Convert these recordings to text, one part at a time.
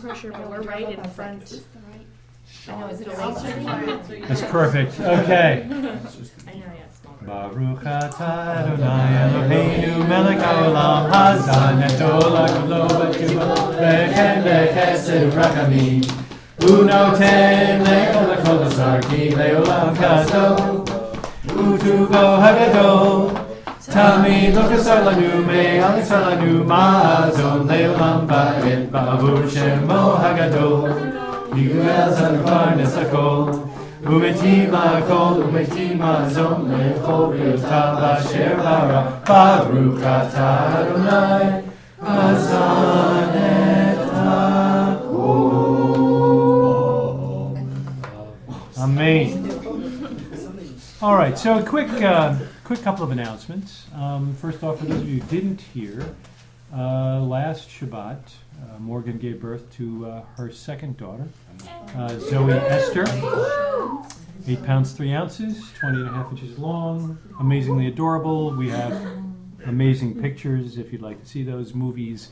pressure, but we're right in front. I know, is it a laser? That's perfect. Okay. I know, yeah. Baruch atah Adonai Eloheinu melech haolam hazan edola kulo v'kibo v'chen v'chesed rachamim unoten le'ol ha'kol asarki le'olam kato utuvo hagadol Tamid lo kasar lanu me'al yitzar lanu ma'azon le'olam ba'ed ba'avur shemo hagadol Yiguel zanvar nesakol ומתים הכל ומתים הזון לכל בריאותיו אשר ברא ברוך אתה אדוני עזן את הכל. Amen. All right, so a quick, uh, quick couple of announcements. Um, first off, for those of you who didn't hear, uh, last Shabbat, uh, Morgan gave birth to uh, her second daughter, uh, Zoe Esther. Eight pounds, three ounces, 20 and a half inches long, amazingly adorable. We have amazing pictures if you'd like to see those movies,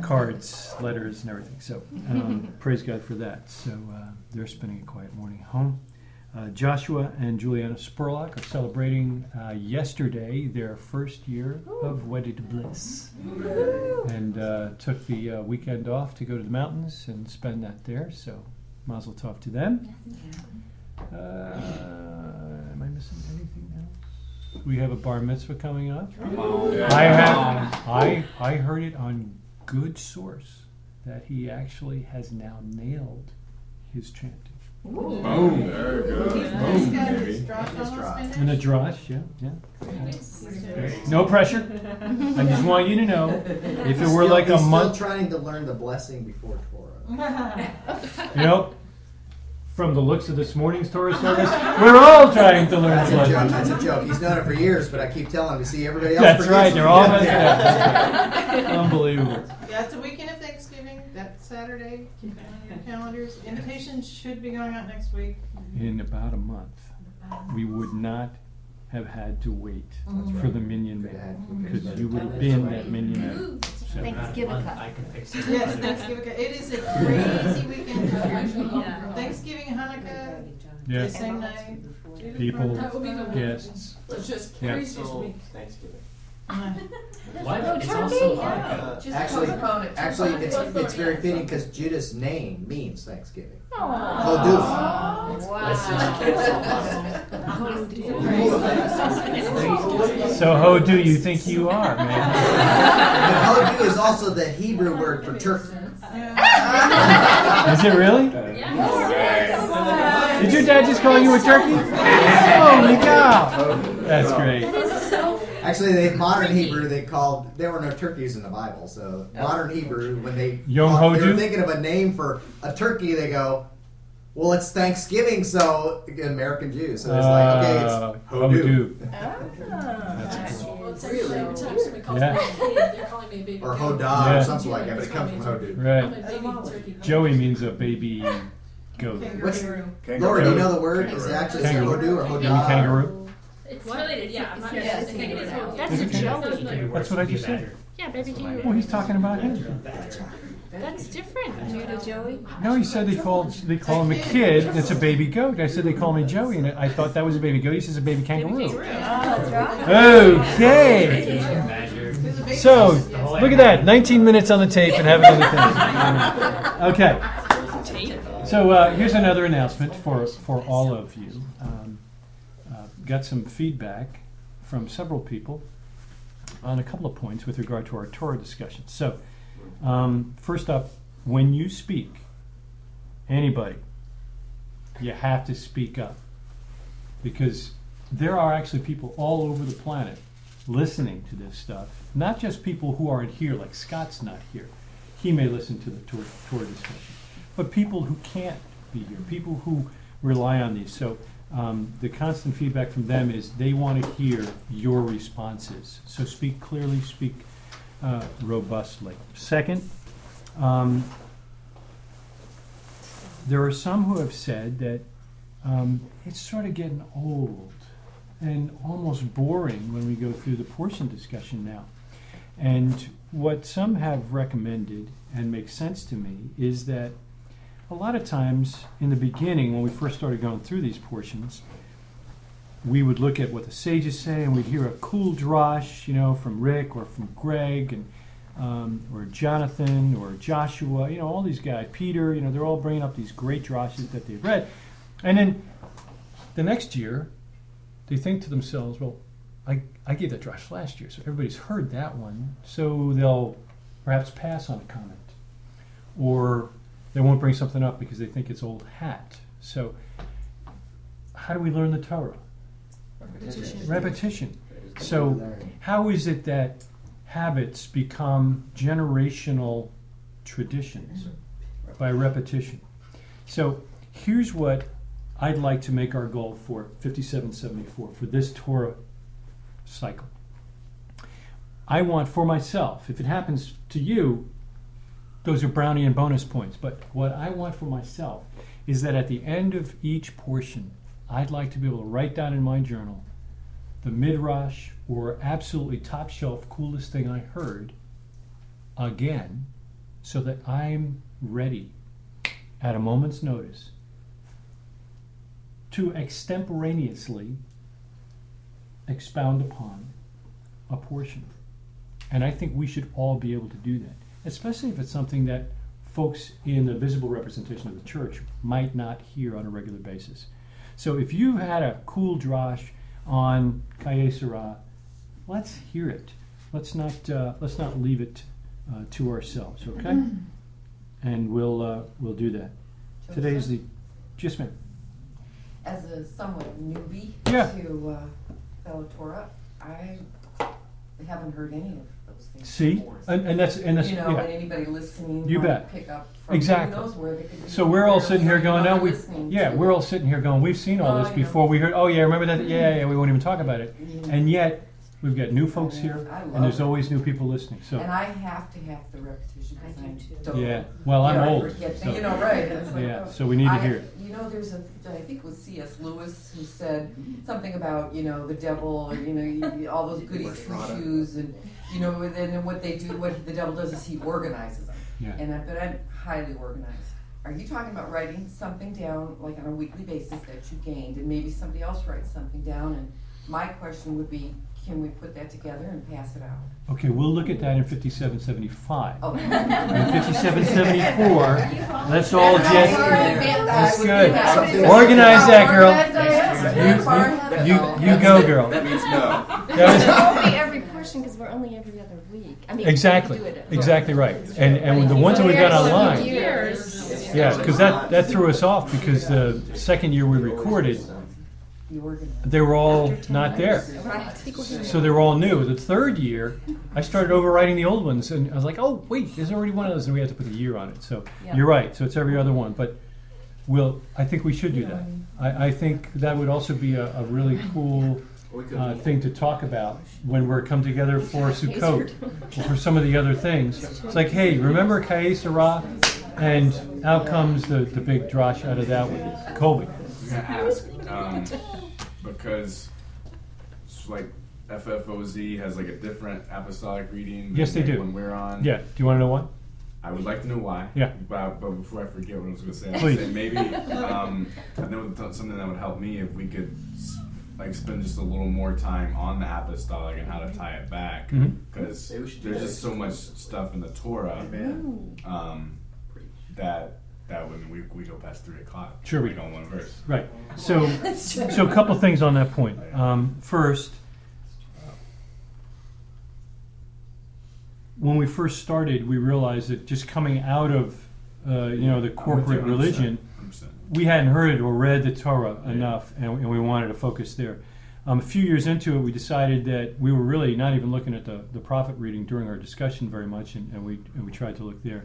cards, letters, and everything. So, um, praise God for that. So, uh, they're spending a quiet morning home. Uh, Joshua and Juliana Spurlock are celebrating uh, yesterday their first year of wedded bliss, and uh, took the uh, weekend off to go to the mountains and spend that there. So, mazel tov to them. Uh, am I missing anything else? We have a bar mitzvah coming up. I have. I I heard it on good source that he actually has now nailed his chanting. Boom. There we go. He's got Boom, his baby. drosh almost finished. And a drosh, yeah, yeah. No pressure. I just want you to know if it were Still- like a he's month, Still trying to learn the blessing before Torah. you know, from the looks of this morning's Torah service, we're all trying to learn That's the a joke. lesson. That's a joke. He's known it for years, but I keep telling him. You see, everybody else. That's forgets right. him. They're all Yeah. unbelievable. Yeah, it's the weekend of Thanksgiving, that Saturday, keep it on your calendars. Invitations should be going out next week. Mm-hmm. In about a month, we would not have had to wait for the minyan man because you would have been that minyan man. Thanksgiving cup. I can fix it. Yes, Thanksgiving, it is a crazy weekend. Thanksgiving, Hanukkah, the yeah, same night. people, That will be the week. guests. It's just Yeah. craziest So, week. Thanksgiving. Uh, What? It's also Hanukkah. Uh, Just actually, postpone it. actually, it's Postpone it's very fitting because Judah's name means Thanksgiving. Aw. Hodu. Let's So, who do you think you are, man? And Hodu is also the Hebrew word for turkey. Is it really? Did your dad just call you a turkey? Holy cow! That's great. Actually, they modern Hebrew they called there were no turkeys in the Bible, so modern Hebrew when they Yom thought- they were thinking of a name for a turkey, they go, "Well, it's Thanksgiving, so American Jews." So it's like, okay, Uh, it's Hodu That's cool. Well, it's actually every time somebody calls Yeah. me a they're calling me a baby. or kid. Hoda Yeah. or something like that, but it comes from Hodu. Right. a baby turkey. Joey means a baby goat. What's kangaroo. Laura? Do you know the word? Is it actually Kangaroo. Hodu or Maybe Hoda? kangaroo? It's related, yeah. I'm not sure. Yes, I think it is. That's Is a it Joey. That's what I just said. Yeah, baby Well, he's talking about him. That's different. Judah Joey? No, he said they called they call him a kid. It's a baby goat. I said they call me Joey, and I thought that was a baby goat. He says a baby kangaroo. Okay. There's a big So look at that. 19 minutes on the tape and haven't done anything. Okay. So uh, here's another announcement for for all of you. Um, uh, got some feedback from several people on a couple of points with regard to our Torah discussion. So um, first up, when you speak, anybody, you have to speak up because there are actually people all over the planet listening to this stuff. Not just people who aren't here, like Scott's not here. He may listen to the Torah, Torah discussion, but people who can't be here, people who rely on these. So um, the constant feedback from them is they want to hear your responses. So speak clearly, speak uh, robustly. Second, um, there are some who have said that um, it's sort of getting old and almost boring when we go through the portion discussion now. And what some have recommended and makes sense to me is that a lot of times in the beginning, when we first started going through these portions, we would look at what the sages say and we'd hear a cool drosh, you know, from Rick or from Greg and um, or Jonathan or Joshua, you know, all these guys, Peter, you know, they're all bringing up these great droshes that they've read. And then the next year, they think to themselves, well, I, I gave that drosh last year, so everybody's heard that one, so they'll perhaps pass on a comment. Or they won't bring something up because they think it's old hat. So, how do we learn the Torah? Repetition. Repetition. So, how is it that habits become generational traditions? By repetition. So, here's what I'd like to make our goal for 5774, for this Torah cycle. I want for myself, if it happens to you, those are brownie and bonus points. But what I want for myself is that at the end of each portion, I'd like to be able to write down in my journal the midrash or absolutely top shelf coolest thing I heard again so that I'm ready at a moment's notice to extemporaneously expound upon a portion. And I think we should all be able to do that, especially if it's something that folks in the visible representation of the church might not hear on a regular basis. So if you had a cool drosh on Chayei let's hear it. Let's not uh, let's not leave it uh, to ourselves, okay? And we'll uh, we'll do that. Today's the just. As a somewhat newbie Yeah. to uh, fellow Torah, I haven't heard any of those things. See, before. and, and that's and that's you know, yeah. and anybody listening You bet. pick up from Exactly. knows where they could. So we're all sitting here going, not now we, yeah, to. we're all sitting here going, we've seen all Oh, this I know. before. We heard, oh yeah, remember that? Yeah, mm-hmm. yeah. We won't even talk about it. Yeah. And yet, we've got new folks here, I love and there's it. always new people listening. So And So, I have to have the repetition I because do too. yeah. Well, I'm you know, old. forget- so- You know, right? Like, Yeah. oh. So we need to hear it. You know, there's a, I think it was C.S. Lewis who said something about, you know, the devil, or, you know, you- you- all those goody Wears two shoes, and, you know, and then what they do, what the devil does is he organizes them. Yeah. And I, but I'm highly organized. Are you talking about writing something down, like on a weekly basis that you gained, and maybe somebody else writes something down? And my question would be, can we put that together and pass it out? Okay, we'll look at that in 5775. Oh. In 5774, let's all just. all right, man. That's good. Organize that, girl. That's fine. You, you, you go, girl. That means no. That It is- won't be every portion because we're only every other week. I mean, Exactly, we exactly right. And, and the ones that we've got online. Yeah, because that, that threw us off because the second year we recorded, they were all not there. Right. So they were all new. The third year, I started overwriting the old ones, and I was like, "Oh, wait, there's already one of those," and we had to put a year on it. So Yeah. you're right. So it's every other one, but we'll. I think we should do that. I, I think that would also be a, a really cool uh, thing to talk about when we're come together for Sukkot, or for some of the other things. It's like, hey, remember Chayei Sarah? And out comes the, the big drosh out of that one, Colby. I was gonna ask, um, because it's like FFOZ has like a different apostolic reading. than, Yes, they like, do. When we're on, Yeah. Do you want to know why? I would like to know why. Yeah. But, but before I forget what I was going to say, I Please. was say maybe um, I know it's something that would help me if we could s- like spend just a little more time on the apostolic and how to tie it back because Maybe we should do there's that. just so much stuff in the Torah um, that that when we, we go past three o'clock, Sure we we go one verse. Right. So, so a couple things on that point. Um, first, when we first started, we realized that just coming out of, uh, you know, the corporate I'm with you 100%, religion, 100%. We hadn't heard it or read the Torah enough, and, and we wanted to focus there. Um, a few years into it, we decided that we were really not even looking at the, the prophet reading during our discussion very much, and, and we and we tried to look there.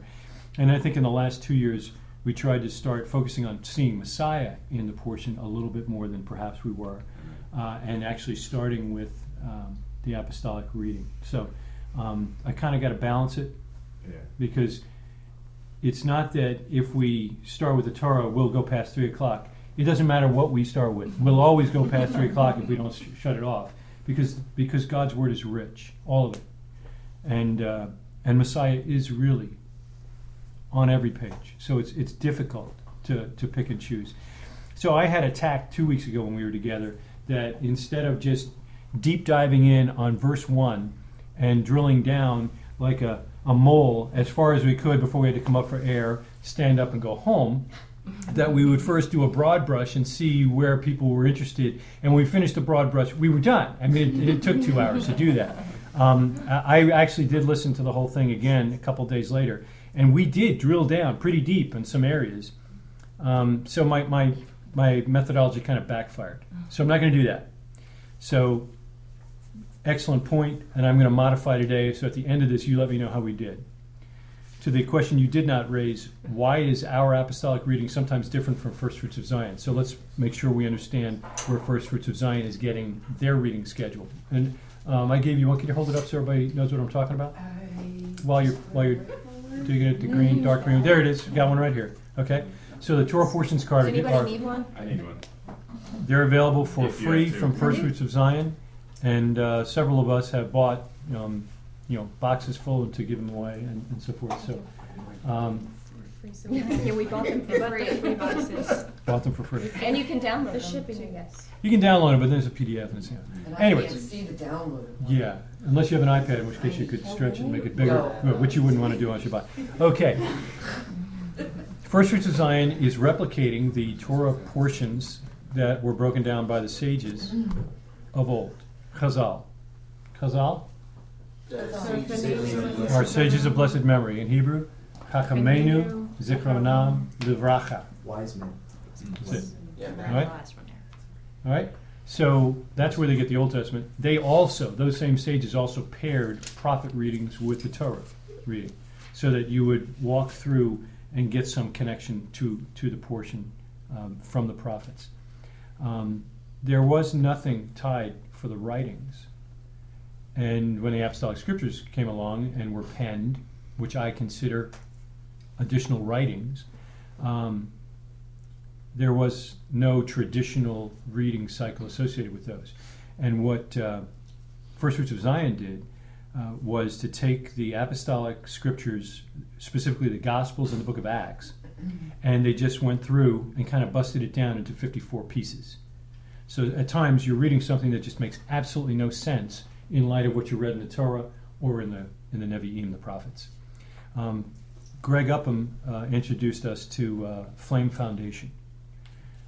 And I think in the last two years, we tried to start focusing on seeing Messiah in the portion a little bit more than perhaps we were, uh, and actually starting with um, the apostolic reading. So um, I kind of got to balance it Yeah. because it's not that if we start with the Torah, we'll go past three o'clock. It doesn't matter what we start with. We'll always go past three o'clock if we don't sh- shut it off, because because God's word is rich, all of it, and uh, and Messiah is really on every page. So it's it's difficult to, to pick and choose. So I had a tack two weeks ago when we were together that instead of just deep diving in on verse one and drilling down like a, a mole as far as we could before we had to come up for air, stand up and go home, that we would first do a broad brush and see where people were interested. And when we finished the broad brush, we were done. I mean, it, it took two hours to do that. Um, I actually did listen to the whole thing again a couple days later, and we did drill down pretty deep in some areas. Um, so my, my, my methodology kind of backfired. So I'm not going to do that. So excellent point, and I'm going to modify today. So at the end of this, you let me know how we did. To the question you did not raise, why is our apostolic reading sometimes different from First Fruits of Zion? So let's make sure we understand where First Fruits of Zion is getting their reading schedule. And um, I gave you one. Can you hold it up so everybody knows what I'm talking about? While you're while you're digging it, the green, dark green. There it is. Got one right here. Okay. So the Torah portions card Does are, anybody need one? I need one. they're available for If free from First Fruits of Zion, and uh, several of us have bought, um, you know, boxes full to give them away and, and so forth. So, um, Yeah, we bought them for free. Free boxes. bought them for free. And you can download The them. shipping, too. I guess. You can download it, but there's a PDF and it's yeah. And I Anyways. can't see the download. Yeah, unless you have an iPad, in which case you could stretch it and make it bigger, No. which you wouldn't want to do unless you buy. Okay. First Fruits of Zion is replicating the Torah portions that were broken down by the sages of old. Chazal. Chazal? Our sages of blessed memory. In Hebrew, Chachamenu Zikronam Livracha. Wise men. That's it. All right? All right? So that's where they get the Old Testament. They also, those same sages also paired prophet readings with the Torah reading so that you would walk through and get some connection to, to the portion um, from the prophets. Um, there was nothing tied for the writings. And when the apostolic scriptures came along and were penned, which I consider additional writings, um, there was no traditional reading cycle associated with those. And what uh, First Fruits of Zion did uh, was to take the apostolic scriptures, specifically the Gospels and the book of Acts, and they just went through and kind of busted it down into 54 pieces. So at times you're reading something that just makes absolutely no sense in light of what you read in the Torah or in the in the Nevi'im, the prophets. Um, Greg Upham uh, introduced us to uh, Flame Foundation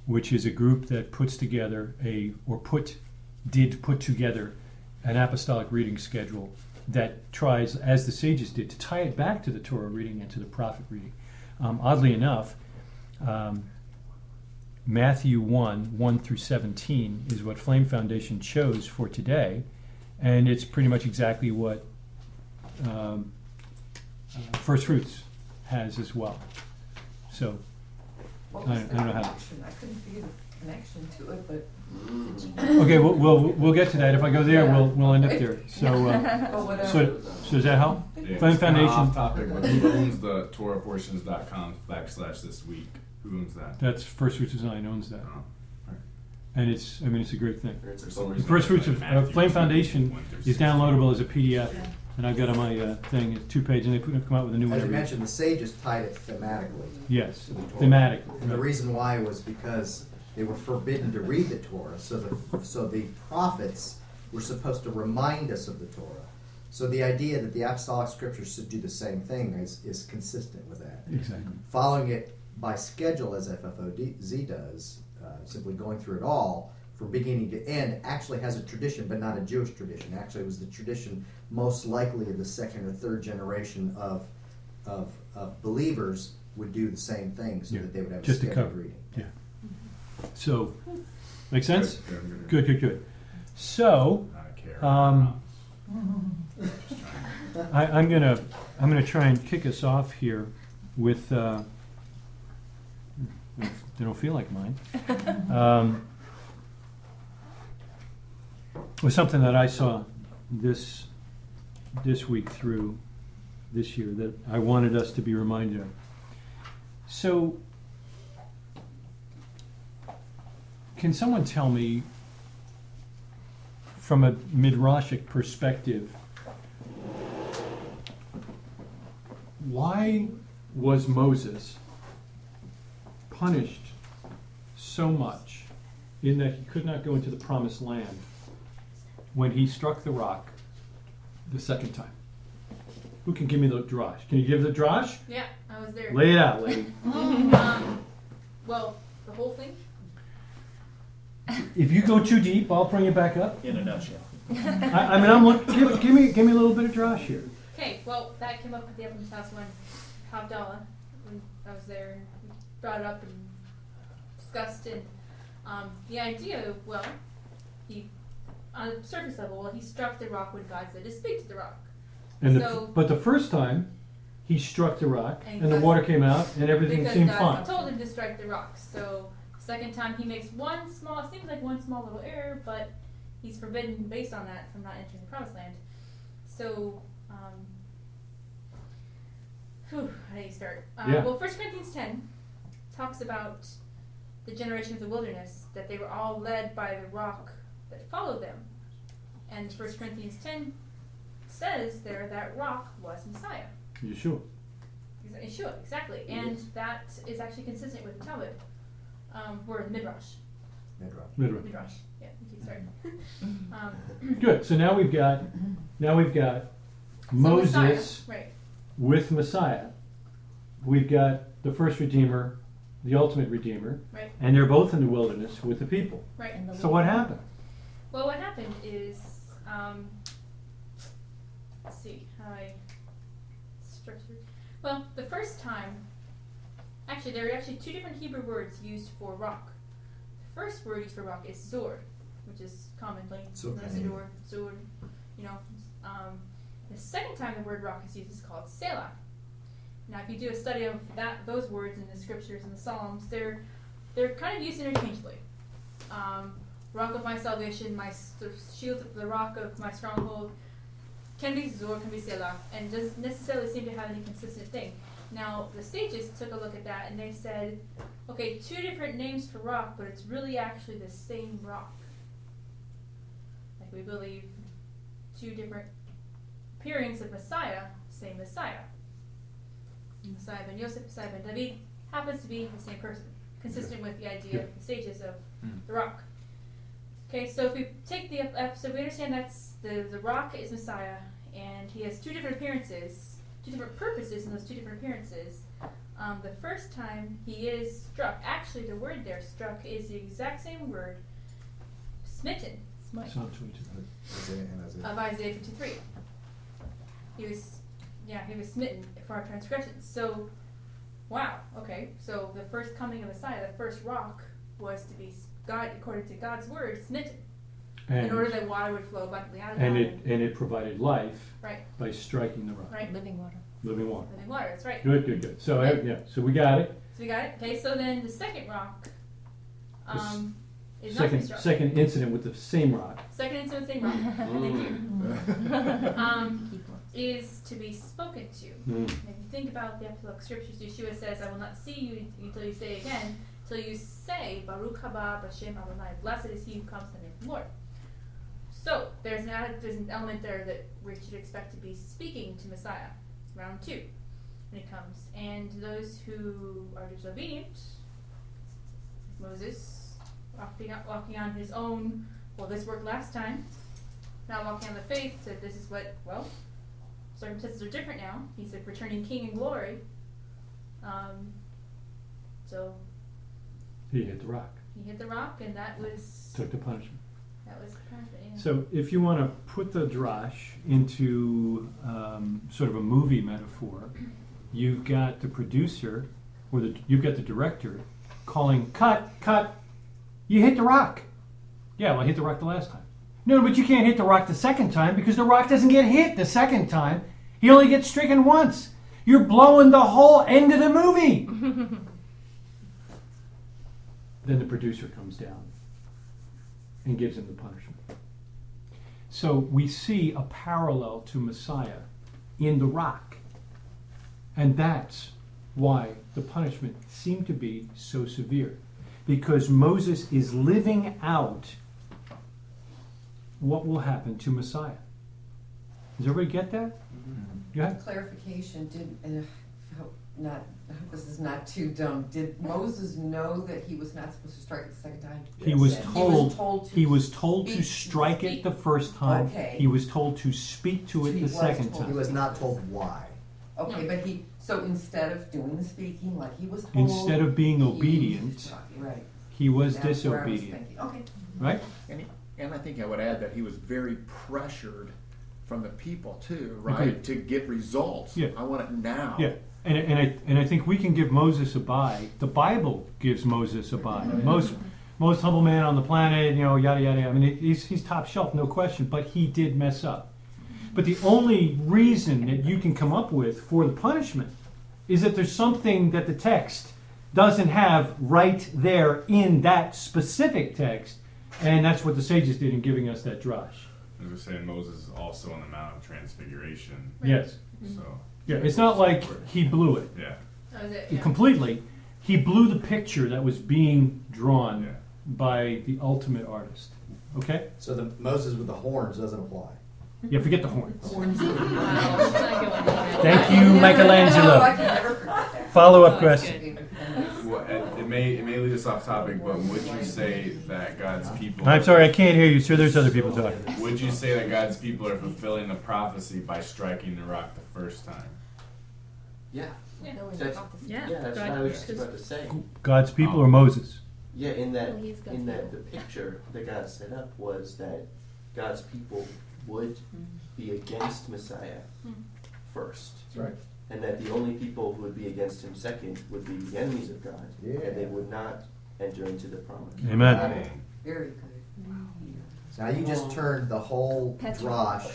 which is a group that puts together a or put did put together an apostolic reading schedule that tries, as the sages did, to tie it back to the Torah reading and to the prophet reading. Um, oddly enough, um, Matthew 1 1 through 17 is what Flame Foundation chose for today, and it's pretty much exactly what um, uh, First Fruits has as well. So What I- was I the don't know how- connection? I couldn't figure the connection to it, but. Okay, we'll, we'll, we'll get to that. If I go there, we'll, we'll end up there. So, uh, so, so does that help? Yeah, Flame it's kinda Off Foundation, topic, but who owns the TorahPortions.com backslash this week? Who owns that? that's First Fruits of Zion owns that. Oh. And it's, I mean, it's a great thing. For some reason, First I Fruits of, uh, Matthew Flame was Foundation is downloadable as a PDF. And I've got on my, uh, thing, it's two page, and they put, come out with a new one As you every. mentioned, the sages tied it thematically. Yes, to the Torah. thematically. And the right. reason why was because they were forbidden to read the Torah, so the so the prophets were supposed to remind us of the Torah. So the idea that the apostolic scriptures should do the same thing is, is consistent with that. Exactly. Following it by schedule as FFOZ does, uh, simply going through it all from beginning to end, actually has a tradition, but not a Jewish tradition. Actually, it was the tradition most likely of the second or third generation of of, of believers would do the same thing, so Yeah, that they would have just a to scheduled cover. reading. Yeah. So, make sense? Good, Good, good, good. So, Not a care. Um, I, I'm gonna I'm gonna try and kick us off here with. Uh, they don't feel like mine. Um, with something that I saw this this week through this year that I wanted us to be reminded of. So, can someone tell me from a midrashic perspective, why was Moses punished so much in that he could not go into the promised land when he struck the rock the second time? Who can give me the drosh? Can you give the drosh? Yeah, I was there. Lay it out, lady. Um, well, the whole thing. If you go too deep, I'll bring you back up. In a nutshell. I, I mean, I'm look, give, give me give me a little bit of drosh here. Okay, well, that came up at the Uphams house when Havdalah, when I was there, and we brought it up and discussed, and um, the idea, well, he, on a surface level, well, he struck the rock when God said to speak to the rock. And the, So- but the first time, he struck the rock, And and the water came out, and everything seemed God fine. told him to strike the rock. So second time he makes one small, seems like one small little error, but he's forbidden based on that from not entering the promised land. So, um, whew, how do you start? Uh, Yeah. Well, First Corinthians ten talks about the generation of the wilderness that they were all led by the rock that followed them, and First Corinthians ten says there that rock was Messiah. You sure? Exa- Yeshua, exactly. And that is actually consistent with the Talmud. Um, or the Midrash. Midrash. Midrash. Midrash. Yeah, thank sorry. um, Good. So now we've got now we've got so Moses Messiah, right. with Messiah. We've got the first Redeemer, the ultimate Redeemer, Right. and they're both in the wilderness with the people. Right. The So what happened? Well, what happened is, um, let's see how I structured. Well, the first time, actually, there are actually two different Hebrew words used for rock. The first word used for rock is zor, which is commonly Zor. known as a zor. You know, um, the second time the word rock is used is called selah. Now, if you do a study of that, those words in the scriptures and the Psalms, they're they're kind of used interchangeably. Um, rock of my salvation, my s- the shield, of the rock of my stronghold, can be Zor, can be Selah, and doesn't necessarily seem to have any consistent thing. Now, the sages took a look at that and they said, okay, two different names for rock, but it's really actually the same rock. Like we believe two different appearings of Messiah, same Messiah. Messiah ben Yosef, Messiah ben David happens to be the same person, consistent with the idea of the sages of the rock. Okay, so if we take the so we understand that's the the rock is Messiah, and he has two different appearances, two different purposes in those two different appearances. Um, the first time he is struck, actually the word there struck is the exact same word, smitten, smite Psalm 22. Isaiah and Isaiah. of Isaiah 53. He was, yeah, he was smitten for our transgressions. So, wow, okay. So the first coming of Messiah, the first rock, was to be s- God, according to God's word, smitten, And, in order that water would flow abundantly out of and it and it provided life Right, by striking the rock, right. Living water. living water. Living water. That's right. Good, good, good. So uh, yeah, so we got it. So we got it. Okay. So then the second rock, um, is not to be Second second incident with the same rock. Second incident, with the same rock. Thank you. Um, is to be spoken to. Mm. And if you think about the apostolic scriptures, Yeshua says, I will not see you until you say again, till you say, Baruch haba b'shem Adonai, blessed is he who comes in the name of the Lord. So, there's an, there's an element there that we should expect to be speaking to Messiah, round two, when he comes. And those who are disobedient, Moses, walking on, walking on his own, well, this worked last time, not walking on the faith, said this is what, well, circumstances are different now. He's a returning king in glory. Um, so He hit the rock, he hit the rock, and that was took the punishment. that was yeah. So if you want to put the drash into um, sort of a movie metaphor, you've got the producer or the you've got the director calling cut cut. You hit the rock. Yeah, well, I hit the rock the last time. No, but you can't hit the rock the second time because the rock doesn't get hit the second time. He only gets stricken once. You're blowing the whole end of the movie. then the producer comes down and gives him the punishment. So we see a parallel to Messiah in the rock. And that's why the punishment seemed to be so severe. Because Moses is living out what will happen to Messiah. Does everybody get that? Go ahead. Clarification, did, uh, not, I hope this is not too dumb. Did Moses know that he was not supposed to strike it the second time? He was He was told, told to he was told to speak- strike it the first time. Okay. He was told to speak to it He the was second told. He time. was not told why. Okay, but he, so instead of doing the speaking like he was told. Instead of being he- obedient, Right. he was That's where I was disobedient, thinking. Okay. right? And, he, and I think I would add that he was very pressured from the people too, right? Agreed. To get results. Yeah. I want it now. Yeah, and, and, I, and I think we can give Moses a buy. The Bible gives Moses a buy. Most most humble man on the planet, you know, yada yada. yada. I mean, he's he's top shelf, no question. But he did mess up. But the only reason that you can come up with for the punishment is that there's something that the text doesn't have right there in that specific text, and that's what the sages did in giving us that drush. As we're saying, Moses is also on the Mount of Transfiguration. Yes. Mm-hmm. So Yeah, it's not like he blew it. yeah, oh, That was it. Yeah. completely. He blew the picture that was being drawn yeah. by the ultimate artist. Okay? So the Moses with the horns doesn't apply. Yeah, forget the horns. Wow, let's not go into that. Thank you, Michelangelo. can never forget that. Follow up Oh, question. Well, it, it may it may lead us off topic, but would you say that God's people? I'm sorry, I can't hear you, sir. There's other people talking. Would you say that God's people are fulfilling the prophecy by striking the rock the first time? Yeah. Yeah. That's, Yeah. yeah, that's what I was just about to say. God's people or oh. Moses? Yeah, in that, Well, he's got in that, the- the picture that God set up was that God's people would mm-hmm. be against Messiah mm-hmm. first. That's right. And that the only people who would be against him second would be the enemies of God. Yeah. And they would not enter into the promise. Amen. Very good. Now you just turned the whole Petra. drosh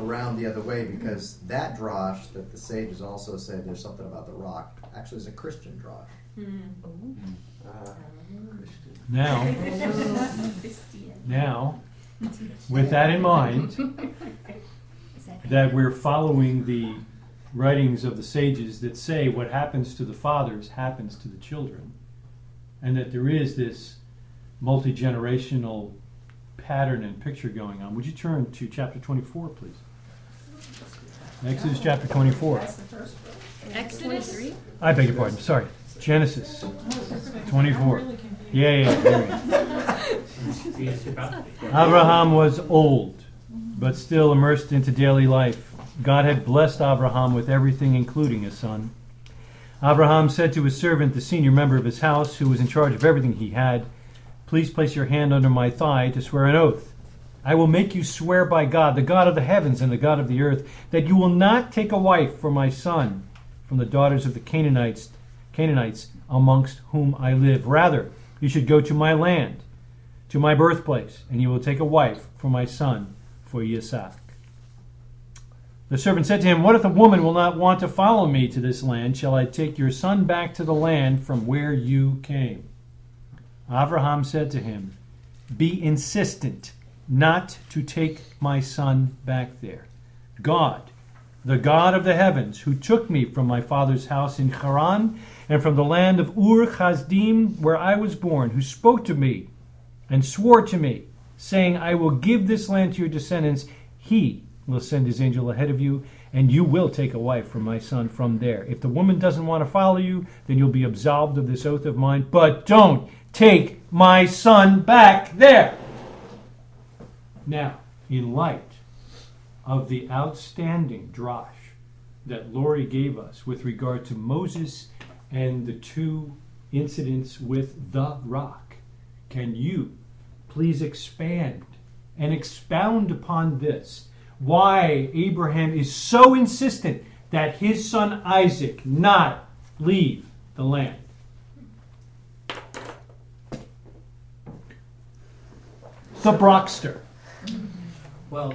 around the other way because that drosh that the sages also say there's something about the rock actually is a Christian drosh. Ah, Christian. Now, now, with that in mind, that that we're following the writings of the sages that say what happens to the fathers happens to the children, and that there is this multi generational pattern and picture going on. Would you turn to chapter 24, please? Exodus chapter 24. Exodus? I beg your pardon, sorry. Genesis 24. Yeah, yeah. Abraham was old, but still immersed into daily life. God had blessed Abraham with everything, including a son. Abraham said to his servant, the senior member of his house, who was in charge of everything he had, Please place your hand under my thigh to swear an oath. I will make you swear by God, the God of the heavens and the God of the earth, that you will not take a wife for my son from the daughters of the Canaanites, Canaanites amongst whom I live. Rather, you should go to my land, to my birthplace, and you will take a wife for my son, for Yitzhak. The servant said to him, What if the woman will not want to follow me to this land? Shall I take your son back to the land from where you came? Abraham said to him, Be insistent not to take my son back there. God, the God of the heavens, who took me from my father's house in Haran and from the land of Ur Chazdim, where I was born, who spoke to me and swore to me, saying, I will give this land to your descendants, he will send his angel ahead of you, and you will take a wife for my son from there. If the woman doesn't want to follow you, then you'll be absolved of this oath of mine, but don't take my son back there. Now, in light of the outstanding drosh that Lori gave us with regard to Moses and the two incidents with the rock, can you please expand and expound upon this? Why Abraham is so insistent that his son Isaac not leave the land. The Brockster. Well,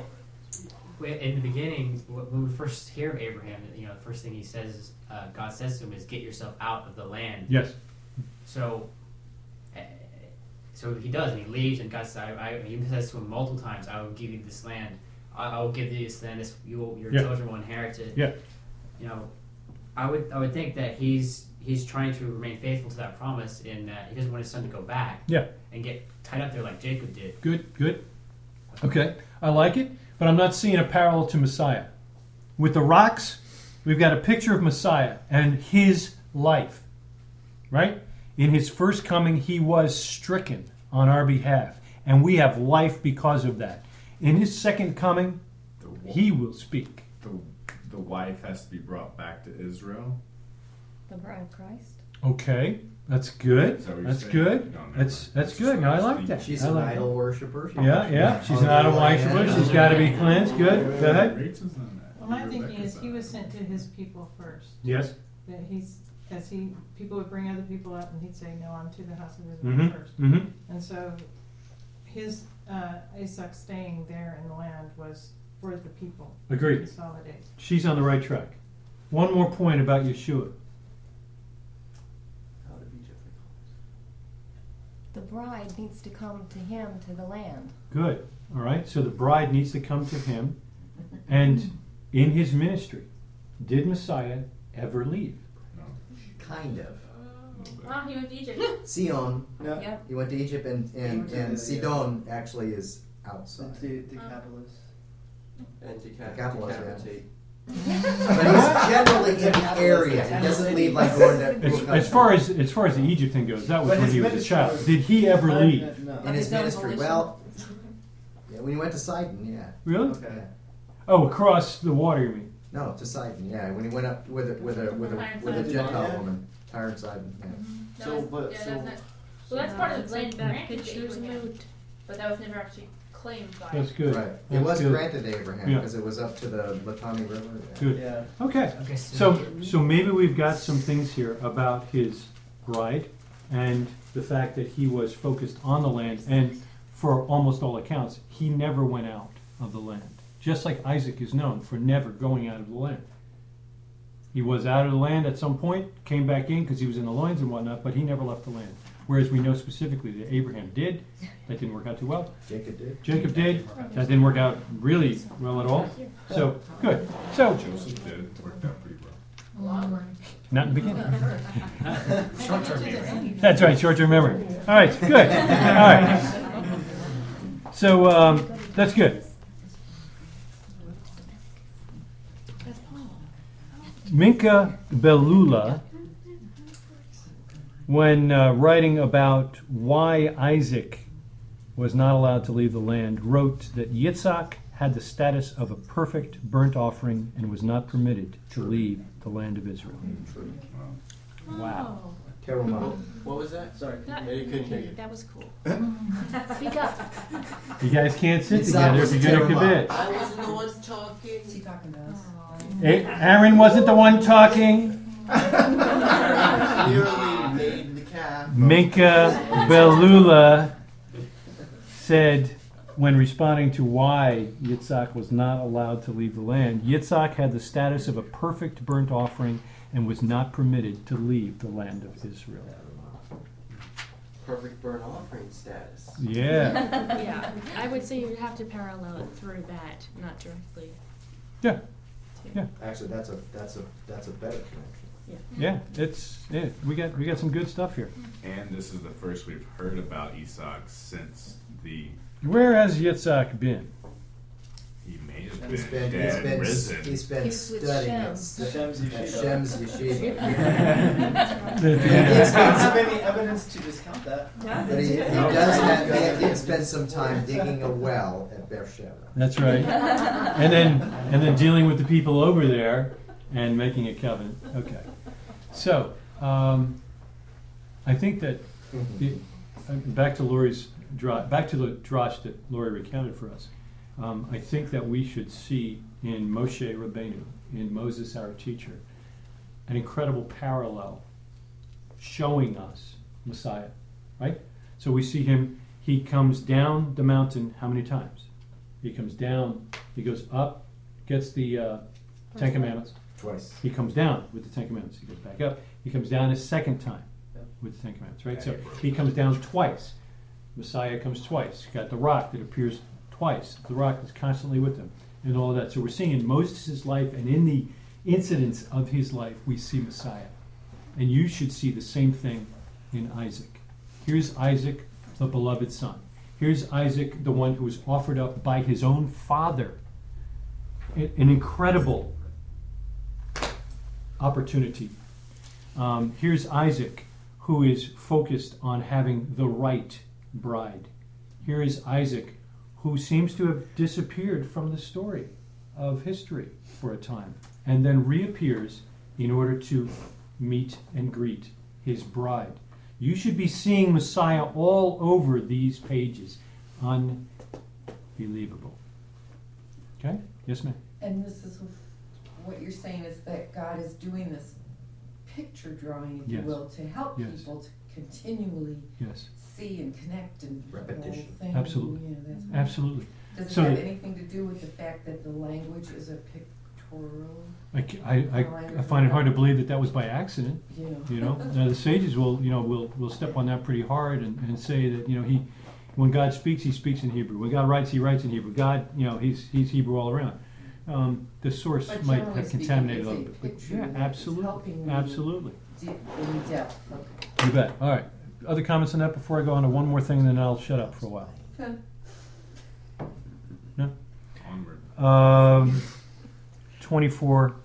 in the beginning, when we first hear of Abraham, you know, the first thing he says, is, uh, God says to him, is "Get yourself out of the land." Yes. So, uh, so he does, and he leaves, and God says, I, I, he says to him multiple times, "I will give you this land. I, I will give you this land. This you will, your Yeah. children will inherit it." Yeah. You know, I would, I would think that he's he's trying to remain faithful to that promise in that he doesn't want his son to go back Yeah. and get tied up there like Jacob did. Good, good. Okay, I like it, but I'm not seeing a parallel to Messiah. With the rocks, we've got a picture of Messiah and his life, right? In his first coming, he was stricken on our behalf, and we have life because of that. In his second coming, The, he will speak. the, the wife has to be brought back to Israel. The bride of Christ. Okay, that's good. That That's saying? good. No, That's that's It's good. just No, I a like that. She's I an idol worshiper. Yeah, yeah. She's On an idol worshiper. She's got to be cleansed. Good. Go ahead. Rachel's on that. Well, my thinking is he was sent to his people first. Yes. That he's, as he, people would bring other people up and he'd say, no, I'm to the house of Israel Mm-hmm. first. Mm-hmm. And so his, uh, Isaac staying there in the land was for the people. to Agreed. Consolidate. She's on the right track. One more point about Yeshua. Out of Egypt they The bride needs to come to him to the land. Good. All right. So the bride needs to come to him, and in his ministry, did Messiah ever leave? No, Kind of. a. Wow, he went to Egypt. Sion, No, Yep. he went to Egypt, and, and, and the- Sidon actually is outside. the Decapolis. call. And deca- Decapolis, yeah. But he's generally in the area. He doesn't leave like going As, to. as far as as far as the Egypt thing goes, that was But when he was a child. was- Did he ever leave? No. in his His ministry. Well, yeah, when he went to Sidon, yeah. Really? Okay. yeah. Oh, across the water, you mean? No, to Sidon, yeah. When he went up with a with a with a with a Gentile Yeah. woman, Tyre and Sidon. Yeah. Mm-hmm. That So, was- but- yeah, so- that's not, well, that's part of the land that granted to picture's Abraham, moved. but that was never actually claimed by. That's good. Right. It That's was good. granted to Abraham Yeah. because it was up to the Litani River. yeah. Good. Yeah. Okay. Okay, So so maybe we've got some things here about his bride and the fact that he was focused on the land and for almost all accounts he never went out of the land. Just like Isaac is known for never going out of the land. He was out of the land at some point, came back in because he was in the loins and whatnot, but he never left the land. Whereas we know specifically that Abraham did. That didn't work out too well. Jacob did. Jacob did. That didn't work out really well at all. So good. So Joseph did. It worked out pretty well. A long time. Not in the beginning. Short-term memory. That's right, short-term memory. All right, good. All right. So um, that's good. Minchah Belulah, when uh, writing about why Isaac was not allowed to leave the land, wrote that Yitzhak had the status of a perfect burnt offering and was not permitted to leave the land of Israel. Wow. Terumah. What was that? Sorry. That, Maybe couldn't hear you. that was cool. Speak up. You guys can't sit Yitzhak together was if you're going to Terumah. commit. I wasn't the one talking. Is he talking to us? A- Aaron wasn't the one talking. Nearly made the calf. Minchah Belulah said, when responding to why Yitzhak was not allowed to leave the land, Yitzhak had the status of a perfect burnt offering and was not permitted to leave the land of Israel. Perfect burnt offering status. Yeah, Yeah, I would say you'd have to parallel it through that, not directly. yeah, Yeah. Actually, that's a that's a that's a better connection. yeah. It's yeah. We got we got some good stuff here. And this is the first we've heard about Esau since the Where has Yitzhak been? he may have been, He's been dead, he's been risen. he's been He's studying at Shem's Yeshiva. Shem's Yeshiva. I don't have any evidence to discount that. But he, he does have, he did spend some time digging a well at Beersheba. That's right. And then and then dealing with the people over there and making a covenant. Okay. So um, I think that the, uh, back to Lori's dra- back to the drosh that Lori recounted for us. Um, I think that we should see in Moshe Rabbeinu, in Moses our teacher, an incredible parallel showing us Messiah, right? So we see him. He comes down the mountain how many times? He comes down. He goes up, gets the uh, Ten Commandments. Twice. He comes down with the Ten Commandments. He goes back up. He comes down a second time with the Ten Commandments, right? So he comes down twice. Messiah comes twice. You got the rock that appears twice. The rock is constantly with them and all of that. So we're seeing in Moses' life and in the incidents of his life, we see Messiah. And you should see the same thing in Isaac. Here's Isaac, the beloved son. Here's Isaac, the one who was offered up by his own father. An incredible opportunity. Um, here's Isaac, who is focused on having the right bride. Here is Isaac, who seems to have disappeared from the story of history for a time, and then reappears in order to meet and greet his bride. You should be seeing Messiah all over these pages. Unbelievable. Okay? Yes, ma'am. And this is what you're saying is that God is doing this picture drawing, if Yes. you will, to help Yes. people to continually Yes. See and connect and the whole Repetition. thing. Absolutely. Yeah, that's right. Absolutely. Does it So have anything to do with the fact that the language is a pictorial? I, I, I, I find it hard to believe that that was by accident. You know. You know, Now, the sages will, you know, will, will step on that pretty hard and, and say that, you know, he, when God speaks, he speaks in Hebrew. When God writes, he writes in Hebrew. God, you know, he's, he's Hebrew all around. Um, the source But might generally have speaking, contaminated a it's little a bit. but picture Yeah, that is absolutely, helping me absolutely. Deep in depth. Okay. You bet. All right. Other comments on that before I go on to one more thing, and then I'll shut up for a while. Okay. No? Onward. Um, twenty-four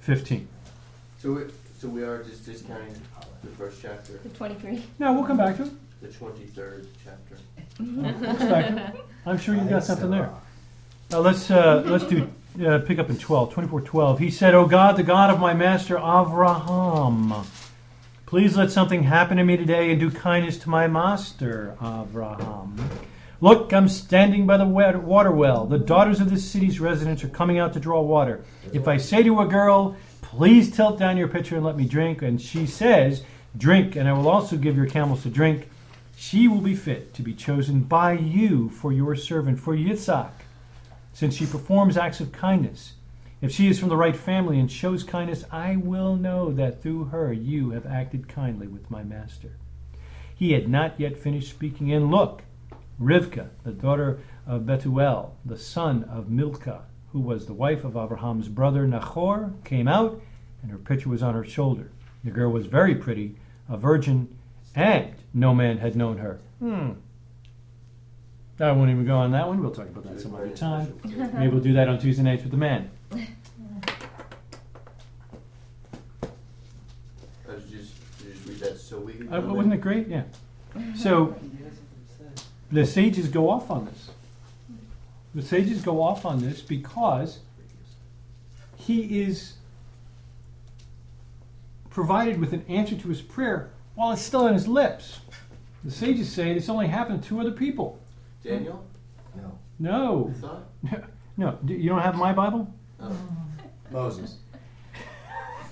fifteen. So we, so we are just discounting the first chapter, The twenty-three. No, we'll come back to it. the twenty-third chapter. We'll come back it. I'm sure you've got something there. Now let's uh, let's do uh, pick up in 12, 24, 12. He said, "O God, the God of my master Avraham, please let something happen to me today and do kindness to my master Avraham. Look, I'm standing by the water well. The daughters of this city's residents are coming out to draw water. If I say to a girl, please tilt down your pitcher and let me drink, and she says, drink, and I will also give your camels to drink, she will be fit to be chosen by you for your servant, for Yitzhak, since she performs acts of kindness. If she is from the right family and shows kindness, I will know that through her you have acted kindly with my master. He had not yet finished speaking, and look, Rivka, the daughter of Betuel, the son of Milcah, who was the wife of Abraham's brother Nahor, came out, and her pitcher was on her shoulder. The girl was very pretty, a virgin, and no man had known her. Hmm. I won't even go on that one. We'll talk about that some other time. Maybe we'll do that on Tuesday nights with the men. I was just, you just read that so we could. Uh, know wasn't it great? Yeah. So the sages go off on this. The sages go off on this because he is provided with an answer to his prayer while it's still on his lips. The sages say this only happened to two other people. Daniel? No. No, You no. You don't have my Bible? Moses.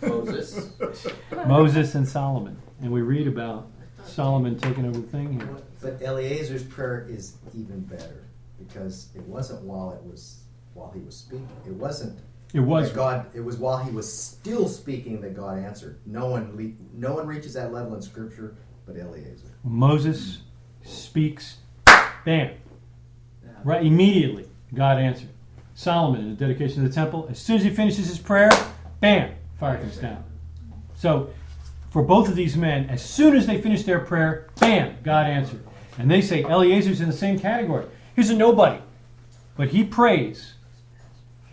Moses. Moses and Solomon, and we read about Solomon taking over the thing here. But Eliezer's prayer is even better because it wasn't while it was while he was speaking. It wasn't It was God. It was while he was still speaking that God answered. No one le- no one reaches that level in Scripture but Eliezer. Moses speaks, bam, right immediately. God answered. Solomon in the dedication of the temple, as soon as he finishes his prayer, bam, fire comes down. So, for both of these men, as soon as they finish their prayer, bam, God answered. And they say Eliezer's in the same category. He's a nobody, but he prays.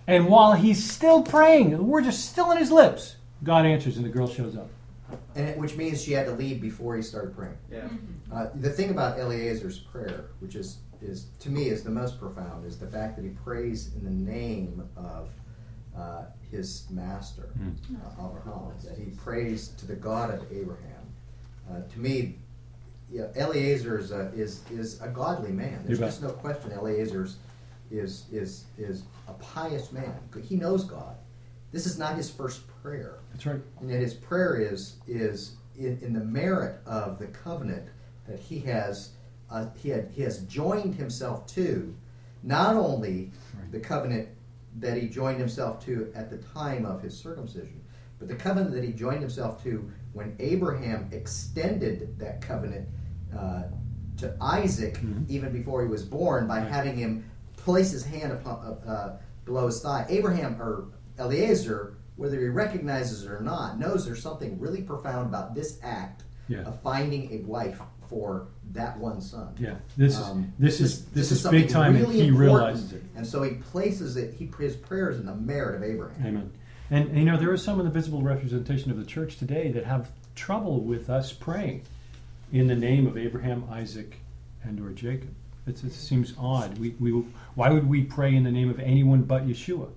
And while he's still praying, the words are still on his lips, God answers and the girl shows up. And it, which means she had to leave before he started praying. Yeah. Uh, the thing about Eliezer's prayer, which is, is to me is the most profound, is the fact that he prays in the name of uh, his master, Mm. uh, Abraham. That he prays to the God of Abraham. Uh, to me, yeah, Eliezer is a, is, is a godly man. There's just no question. Eliezer's is is is a pious man. He knows God. This is not his first prayer. That's right. And yet his prayer is is in, in the merit of the covenant that he has uh, he had he has joined himself to, not only the covenant that he joined himself to at the time of his circumcision, but the covenant that he joined himself to when Abraham extended that covenant uh, to Isaac Mhm. even before he was born by having him place his hand upon, uh, uh, below his thigh. Abraham or Eliezer, whether he recognizes it or not, knows there's something really profound about this act Yeah. of finding a wife for that one son. Yeah. This is Um, this is this is something big time, and really he important. realizes it. And so he places it. He his prayers in the merit of Abraham. Amen. And, and, you know, there are some in the visible representation of the church today that have trouble with us praying in the name of Abraham, Isaac, and or Jacob. It's, it seems odd. We, we, why would we pray in the name of anyone but Yeshua?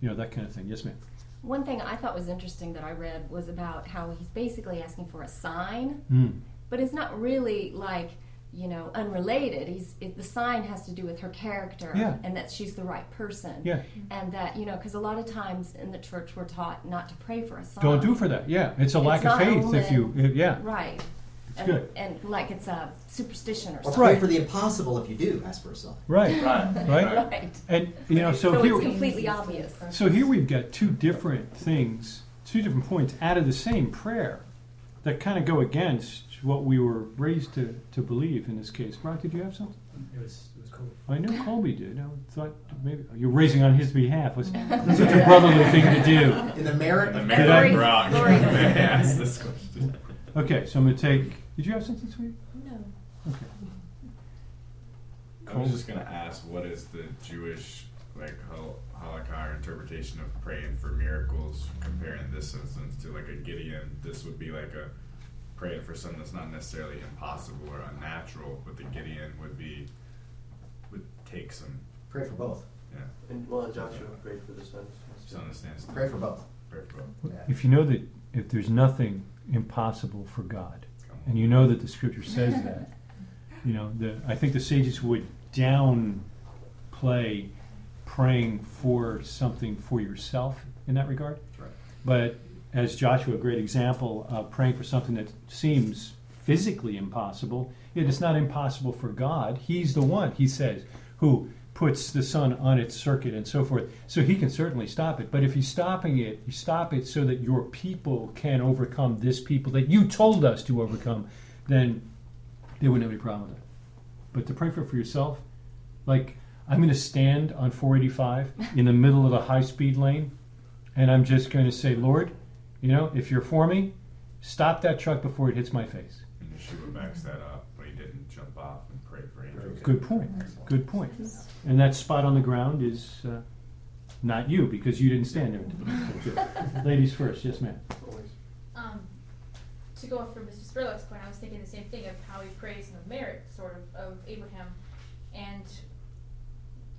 You know, that kind of thing. Yes, ma'am. One thing I thought was interesting that I read was about how he's basically asking for a sign, Mm. But it's not really like you know unrelated. He's it, the sign has to do with her character Yeah. and that she's the right person. Yeah. And that you know because a lot of times in the church we're taught not to pray for a sign. Don't do for that. Yeah. It's a lack It's of faith if you, if- yeah. Right. It's and, good. and like it's a superstition or Or something. pray for the impossible if you do ask for a sign. Right. Right. Right. Right. And, you know, so, So here. it's completely obvious. So here we've got two different things, two different points out of the same prayer that kind of go against what we were raised to, to believe in this case. Brock, did you have something? It was it was cool. I knew Colby did. I thought maybe you're raising on his behalf. Was such a brotherly thing to do. In the merit The of man Lori- Brock Lori- asked this question. Okay, so I'm going to take. Did you have something sweet? No. Okay. I was just gonna ask, what is the Jewish like hal- halakha interpretation of praying for miracles, comparing this instance to like a Gideon? This would be like a praying for something that's not necessarily impossible or unnatural, but the Gideon would be would take some. Pray for both. Yeah, And well, Joshua prayed for the sons. just understands. Pray for both. Pray for both. Yeah. If you know that if there's nothing impossible for God, and you know that the Scripture says that, you know, the, I think the sages would downplay praying for something for yourself in that regard. Right. But as Joshua, a great example of praying for something that seems physically impossible, it is not impossible for God. He's the one, he says, who puts the sun on its circuit and so forth. So he can certainly stop it. But if he's stopping it, you stop it so that your people can overcome this people that you told us to overcome, then they wouldn't have any problem with it. But to pray for for yourself, like I'm going to stand on 485 in the middle of a high speed lane, and I'm just going to say, Lord, you know, if you're for me, stop that truck before it hits my face. And Yeshua backs that up, but he didn't jump off and pray for angels. Good point. Good point. And that spot on the ground is uh, not you because you didn't stand there. Ladies first, yes, ma'am. Um, to go off from Mr. Spurlock's point, I was thinking the same thing of how he prays in the merit, sort of, of Abraham. And,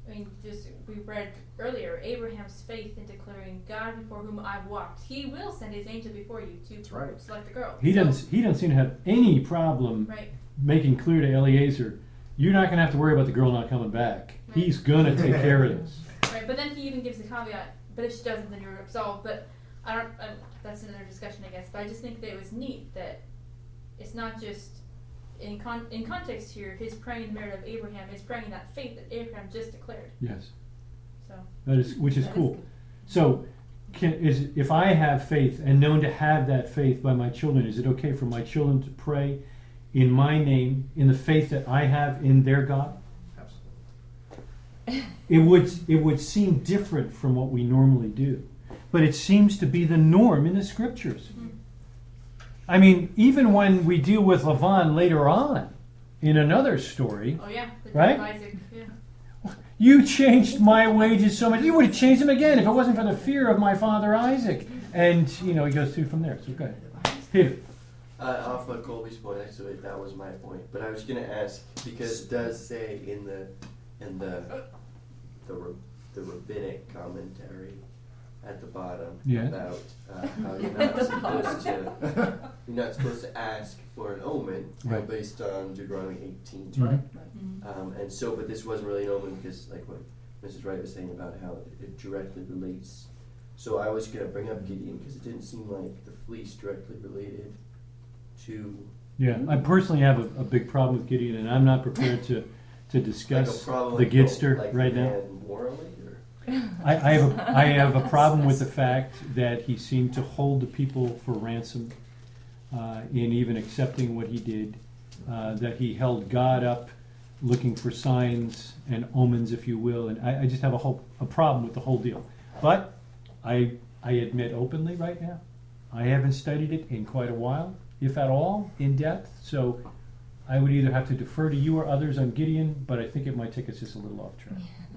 I mean, just, we read earlier, Abraham's faith in declaring, God before whom I've walked, he will send his angel before you to That's right. select the girl. He So- doesn't. He doesn't seem to have any problem Right. making clear to Eliezer, you're not going to have to worry about the girl not coming back. He's going to take care of this. Right, but then he even gives the caveat, but if she doesn't, then you're absolved. But I don't, I, that's another discussion, I guess. But I just think that it was neat that it's not just in con- in context here. His praying the merit of Abraham is praying that faith that Abraham just declared. Yes, So that is which is cool. good. So, can, is if I have faith and known to have that faith by my children, is it okay for my children to pray in my name in the faith that I have in their God? Absolutely. It would it would seem different from what we normally do, but it seems to be the norm in the scriptures. I mean, even when we deal with Lavan later on in another story, oh yeah, Right? Isaac. Yeah. you changed my wages so much. You would have changed them again if it wasn't for the fear of my father Isaac. And you know, he goes through from there. So go ahead. Hit it. Uh, off of Colby's point, actually, that was my point. But I was gonna ask because it does say in the in the the the rabbinic commentary at the bottom Yeah. about uh, how you're not supposed to you're not supposed to ask for an omen you know, Right. based on Deuteronomy 18. Right. Um, and so, but this wasn't really an omen because, like what Mrs. Wright was saying about how it, it directly relates. So I was gonna bring up Gideon because it didn't seem like the fleece directly related to Yeah, I personally have a, a big problem with Gideon, and I'm not prepared to to like a discuss problem the like, Gidster like right now. man morally or I, I have a, I have a problem with the fact that he seemed to hold the people for ransom uh, in even accepting what he did. Uh, that he held God up, looking for signs and omens, if you will, and I, I just have a whole a problem with the whole deal. But I I admit openly right now, I haven't studied it in quite a while, if at all, in depth. So I would either have to defer to you or others on Gideon, but I think it might take us just a little off track.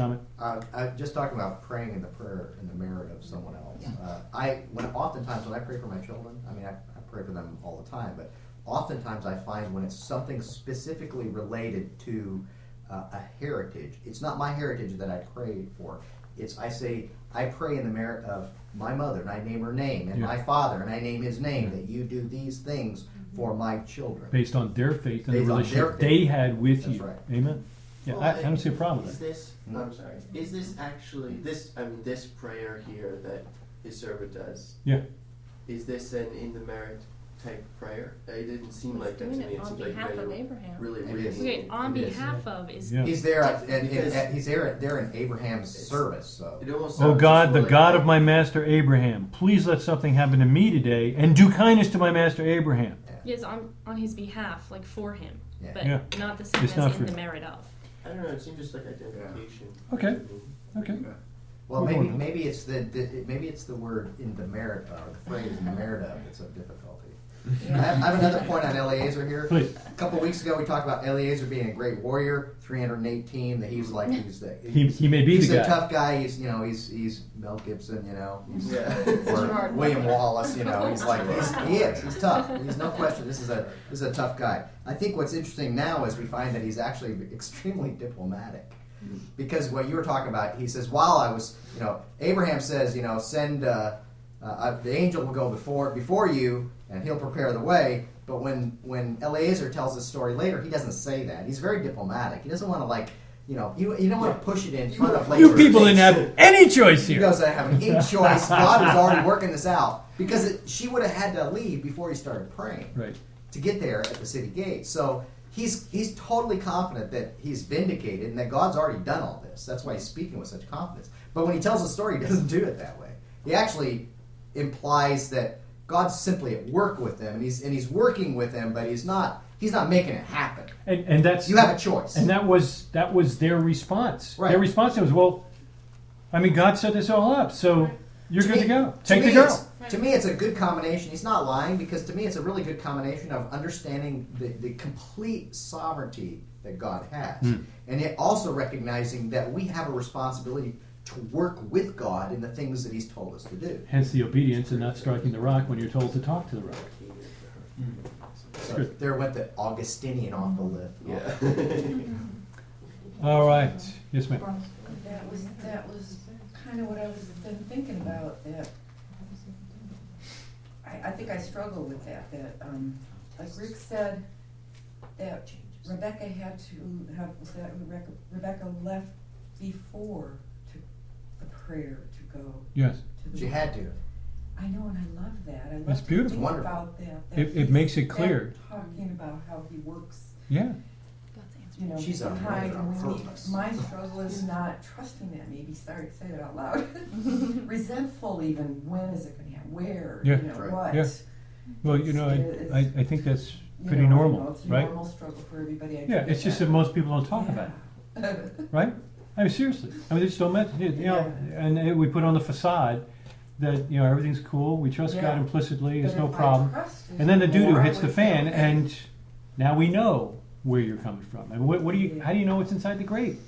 comment? Uh, I just talking about praying in the prayer in the merit of someone else. Uh, I when oftentimes when I pray for my children, I mean I, I pray for them all the time, but oftentimes I find when it's something specifically related to uh, a heritage, it's not my heritage that I pray for. It's I say I pray in the merit of my mother, and I name her name, and Yeah. my father, and I name his name. That you do these things for my children. Based on their faith and the Based on their relationship faith. they had with That's you. right. Amen. Yeah, Well, I, I don't see a problem Is that. this? I'm sorry. Is this actually this? I mean, this prayer here that his servant does. Yeah. Is this an in the merit type prayer? It didn't seem He's like that to doing me. it It on seems like behalf of guys Abraham. really, It really. Okay, on It is. behalf of is Yeah. He's there. At, and, Because- and, he's there. There in Abraham's service. So It almost Oh sounds God, just the like- God of my master Abraham, please let something happen to me today and do kindness to my master Abraham. yes on on his behalf, like for him, Yeah. but Yeah. not the same It's as not in for- the merit of. I don't know. It seems just like identification. Okay. Okay. Well, Move maybe on. maybe it's the, the maybe it's the word in the merit of the phrase in the merit of that's of difficulty. I, have, I have another point on Eliezer here. Please. A couple weeks ago, we talked about Eliezer being a great warrior, 318. That he's like he's the He, he may be he's the a guy. tough guy. He's you know he's he's Mel Gibson. You know he's Yeah. or William Wallace. You know he's like he's, he is. He's tough. He's no question. This is a this is a tough guy. I think what's interesting now is we find that he's actually extremely diplomatic. Because what you were talking about, he says, while I was, you know, Abraham says, you know, send uh, uh, the angel will go before before you, and he'll prepare the way. But when when Eliezer tells his story later, he doesn't say that. He's very diplomatic. He doesn't want to like, you know, you, you don't want to push it in front of You people didn't have any choice He here. doesn't have any choice. God was already working this out because it, she would have had to leave before he started praying Right. to get there at the city gate. So he's he's totally confident that he's vindicated and that God's already done all this. That's why he's speaking with such confidence. But when he tells the story, he doesn't do it that way. He actually implies that God's simply at work with them, and he's and he's working with them, but he's not he's not making it happen. And, and that's You have a choice. And that was that was their response. Right. Their response was, "Well, I mean, God set this all up, so you're good me- to go. Take me the girl." it's- To me, it's a good combination. He's not lying because to me, it's a really good combination of understanding the, the complete sovereignty that God has, Hmm. and yet also recognizing that we have a responsibility to work with God in the things that He's told us to do. Hence the obedience and not striking the rock when you're told to talk to the rock. So there went the Augustinian off the lift. Yeah. All right. Yes, ma'am. That was, that was kind of what I was been thinking about, that, I, I think I struggle with that, that, um, like Rick said, that changes. Rebecca had to have, was that Rebecca, Rebecca left before to, the prayer to go Yes. to the. She had to. I know, and I love that, I love It's to beautiful. think Wonderful. about that. that It- it makes it clear. Talking about how he works Yeah. you know, She's on behind, it on and we need- purpose. my struggle is not trusting that, maybe, sorry to say that out loud. Resentful even, when is it gonna happen, where, you Yeah. know, Right. what? Yeah. Well, you know, I, I, I think that's you pretty know, I normal, know It's a right? normal struggle for everybody, I Yeah. It's just that that. most people don't talk about it, right? I mean, seriously. I mean, they just don't mention it. You know, and it, we put on the facade that you know everything's cool. We trust God implicitly. There's But no problem. And then the doo doo hits the fan, and now we know where you're coming from. And what, what do you? How do you know what's inside the grape?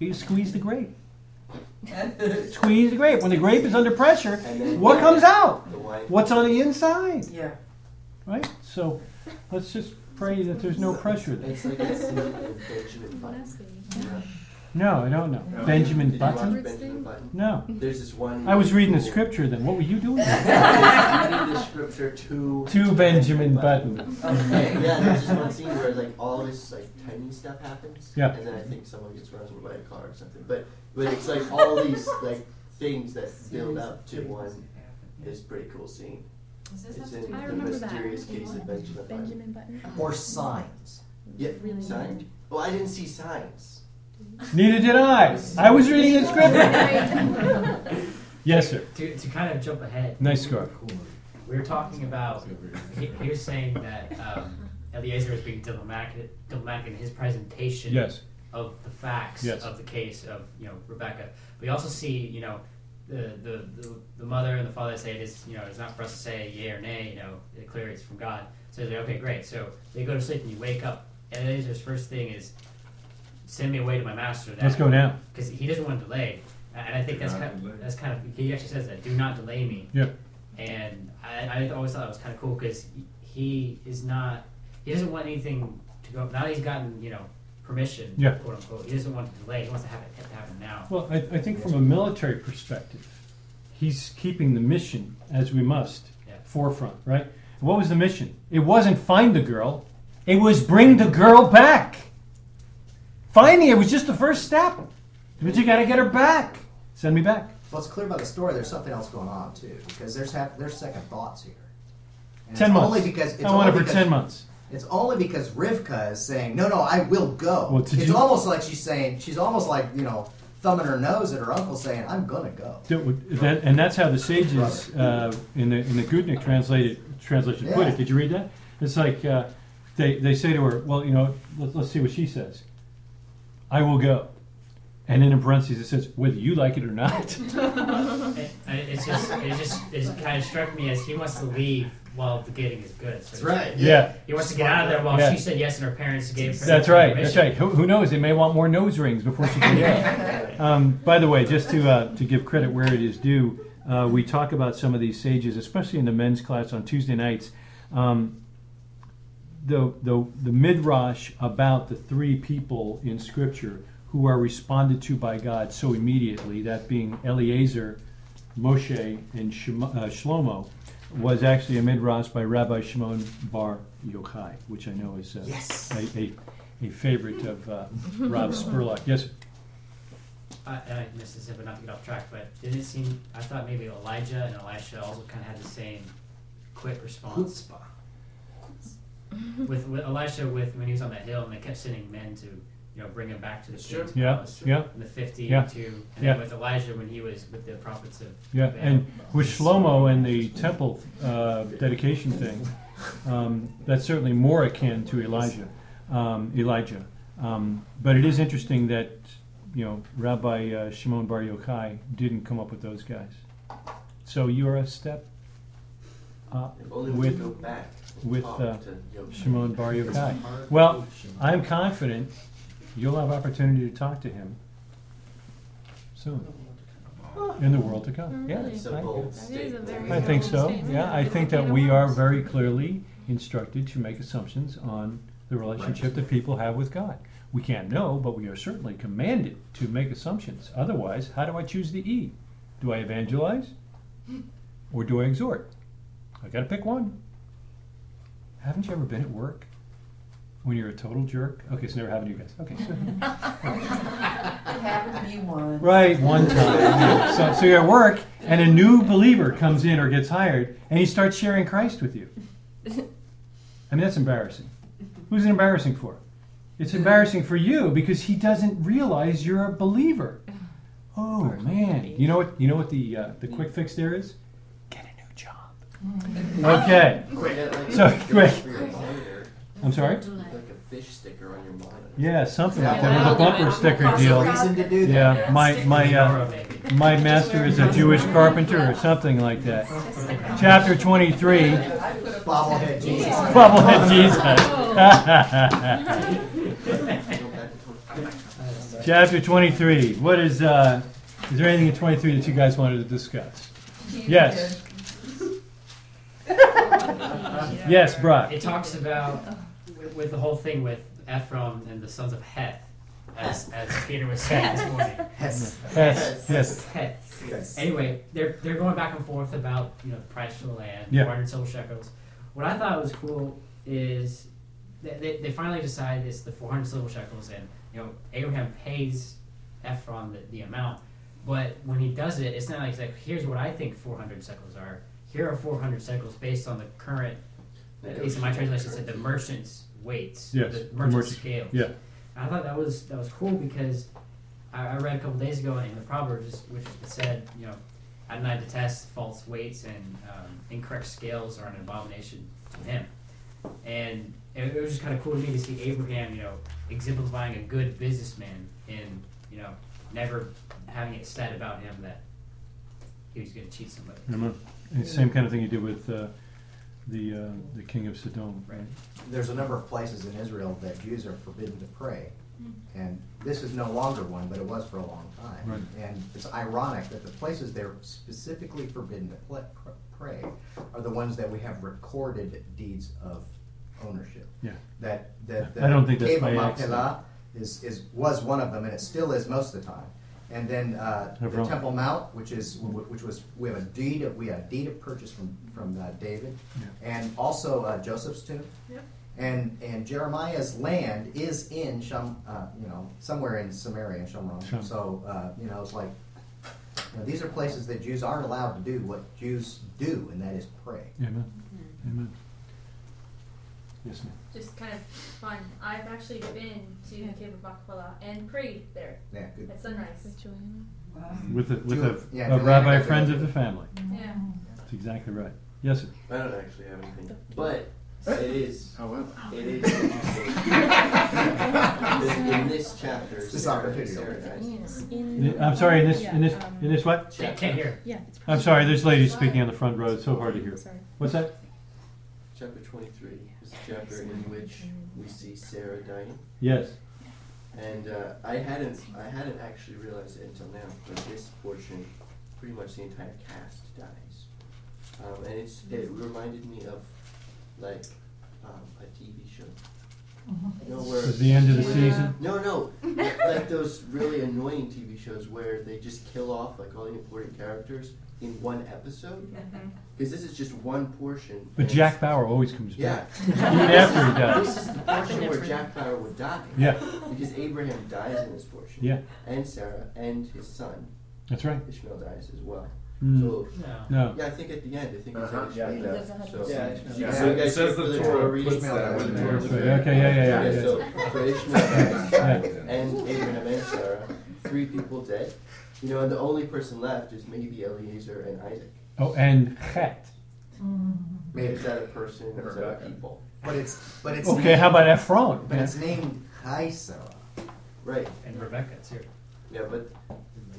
You squeeze the grape. Squeeze the grape. When the grape is under pressure, what comes out? What's on the inside? Yeah, Right. So let's just pray that there's no pressure there. It's like a scene in Benjamin Button. Yeah. No, I don't know. No. Benjamin Did you watch Button. Benjamin Button? No. There's this one. I was reading the scripture then. What were you doing? I was reading the scripture to to Benjamin Button. okay. Yeah, there's just one scene where like all this like tiny stuff happens. Yeah. And then I think someone gets run over by a car or something. But but it's like all these like things that build up to one is pretty cool scene. Is this It's in I the remember that. mysterious case of Benjamin Button. Benjamin Button. Or signs. Yeah, Really signed? Well, I didn't see signs. Neither did I. I was reading the script. yes, sir. To, to kind of jump ahead. Nice scarf. We were talking about. He, he was saying that um, Eliezer is being diplomatic, diplomatic in his presentation Yes. of the facts Yes. of the case of you know Rebecca. We also see you know the, the, the, the mother and the father say it is you know it's not for us to say yea or nay. You know it clearly it's from God. So they're like, okay, great. So they go to sleep and you wake up. And Eliezer's first thing is send me away to my master. That, Let's go now. Because he doesn't want to delay. And I think Do that's not kind delay. of, that's kind of he actually says that do not delay me. Yep. And I, I always thought that was kind of cool because he is not he doesn't want anything to go. Now that he's gotten you know permission, Yeah. quote unquote. He doesn't want to delay. He wants to have it have it happen now. Well, I, I think from a military perspective, he's keeping the mission as we must Yeah. forefront, right? What was the mission? It wasn't find the girl; it was bring the girl back. Finding it was just the first step, but you got to get her back. Send me back. Well, it's clear by the story. There's something else going on too, because there's have, there's second thoughts here. And ten it's months. Only because it's I want it for because, ten months. It's only because Rivka is saying, "No, no, I will go." Well, it's you- almost like she's saying, she's almost like you know, thumbing her nose at her uncle, saying, "I'm gonna go." That- and that's how the sages uh, in the in the Gutnick translated translation put it. Did you read that? It's like uh, they they say to her, "Well, you know, let, let's see what she says." I will go, and then in parentheses it says, "Whether you like it or not." It, and it's just it just it kind of struck me as he wants to leave while the getting is good. So That's right. yeah. He wants to get out of there while Yeah. she said yes and her parents gave her That's right. That's permission. right. Who, who knows? They may want more nose rings before she can go. Um, by the way, just to uh, to give credit where it is due, uh, we talk about some of these sages, especially in the men's class on Tuesday nights. Um, the the the midrash about the three people in Scripture who are responded to by God so immediately, that being Eliezer, Moshe, and Shema, uh, Shlomo, was actually a midrash by Rabbi Shimon Bar Yochai, which I know is uh, Yes. a, a, a favorite of uh, Rob Spurlock. Yes, I, I missed this, but not to get off track, but did it seem? I thought maybe Elijah and Elisha also kind of had the same quick response. With, with Elisha, with when he was on that hill, and they kept sending men to, you know, bring him back to the That's true. king's Yeah, palace. yeah. In the fifty Yeah. and two, and Yeah. then with Elijah when he was with the prophets of yeah, Baal. and with Shlomo and the temple uh, dedication thing, um, that's certainly more akin to Elijah. Um, Elijah, um, but it is interesting that you know Rabbi uh, Shimon Bar Yochai didn't come up with those guys. So you're a step up If only we could go with back. And with, uh. Shimon Bar Yochai. Well, I'm confident you'll have opportunity to talk to him soon in the world to come. Yeah, Really? It's a I- bold That is statement. I think so. Yeah, I think that we are very clearly instructed to make assumptions on the relationship that people have with God. We can't know, but we are certainly commanded to make assumptions. Otherwise, how do I choose the E? Do I evangelize or do I exhort? I got to pick one. Haven't you ever been at work when you're a total jerk? Okay, so never happened to you guys. Okay, so It happened to be one. Right, one time. So, so you're at work, and a new believer comes in or gets hired, and he starts sharing Christ with you. I mean, that's embarrassing. Who's it embarrassing for? It's embarrassing for you because he doesn't realize you're a believer. Oh man, you know what? You know what the uh, the quick fix there is? Get a new job. Okay. Quick. Like, So, quick. for your monitor. I'm sorry. Like a fish sticker on your monitor. Yeah, something like that with a bumper sticker deal. Reason to do that. Yeah, my my uh, My master is a Jewish carpenter or something like that. Chapter 23, Bobblehead Jesus. Bubblehead Jesus. Chapter 23. What is, uh, is there anything in 23 that you guys wanted to discuss? Yes. Yes, Brock. It talks about with, with the whole thing with Ephraim and the sons of Heth, as, as Peter was saying this morning. Yes. Yes, yes. Heth. Yes. Anyway, they're they're going back and forth about you know the price for the land, Yeah. 400 silver shekels. What I thought was cool is they, they, they finally decide it's the 400 silver shekels, and you know Abraham pays Ephron the, the amount, but when he does it, it's not like, he's like here's what I think 400 shekels are. Here are 400 shekels based on the current, at least in my translation, said the merchant's weights, Yes, the merchant's merchant- scales. yeah. I thought that was that was cool because I, I read a couple days ago in the Proverbs, which said, you know, Adonai detests false weights and um, incorrect scales are an abomination to him. And it, it was just kind of cool to me to see Abraham, you know, exemplifying a good businessman in, you know, never having it said about him that he was going to cheat somebody. And the same kind of thing you did with uh, the uh, the king of Sodom, right? There's a number of places in Israel that Jews are forbidden to pray And this is no longer one, but it was for a long time. Right. And it's ironic that the places they're specifically forbidden to pl- pr- pray are the ones that we have recorded deeds of ownership. Yeah. That, that the I don't think that's cave of by Machpelah is, is, was one of them, and it still is most of the time. And then, uh, the Hebron. Temple Mount, which is, which was, we have a deed, of- we have a deed of purchase from, from uh, David. And also uh, Joseph's tomb. Yep. And, and Jeremiah's land is in Shum, uh, you know, somewhere in Samaria and Shum. So, uh, you know, it's like, you know, these are places that Jews aren't allowed to do what Jews do, and that is pray. Amen. Amen. Yes, ma'am. Just kind of fun. I've actually been to the Cave of Machpelah and prayed there Yeah, good. at sunrise. With a, with a, yeah, a Juliana rabbi got the- friend of the family. Yeah. That's exactly right. Yes, sir. I don't actually have anything, but it is. Oh, However. It is interesting. In this chapter, This Sarah, opportunity. Sarah dies. The- I'm sorry, in this, in this, um, in this what? Can't, can't hear. Yeah. It's I'm sorry, there's ladies speaking on the front row, it's so hard to hear. Sorry. What's that? Chapter 23 is the chapter in which we see Sarah dying. Yes. And uh, I hadn't, I hadn't actually realized it until now, but this portion, pretty much the entire cast dies. Um, and it's, it reminded me of like um, a TV show. You know, where Is the end of the Yeah. season? No, no, like, like those really annoying TV shows where they just kill off like all the important characters in one episode. Because this is just one portion. But Jack Bauer always comes back. Even after he dies. This is the portion where Jack Bauer would die. Yeah. Because Abraham dies in this portion. Yeah. And Sarah and his son That's right. Ishmael dies as well. Mm. So No. yeah, I think at the end, I think Uh-huh. it's Yeah, Ishmael he dies. does. So, Yeah, so, so you it says the the Torah Torah reading? that when the Torah Okay, okay, yeah, yeah, yeah. Yeah, so, so Ishmael dies, and Abraham and Sarah, three people dead. You know, and the only person left is maybe Eliezer and Isaac. Oh, and Chet. Mm-hmm. Maybe is that a person or is that a people? But it's, but it's. Okay, named- how about Ephron? But it's named Chayei Sarah. Right. And Rebecca, it's here. Yeah, but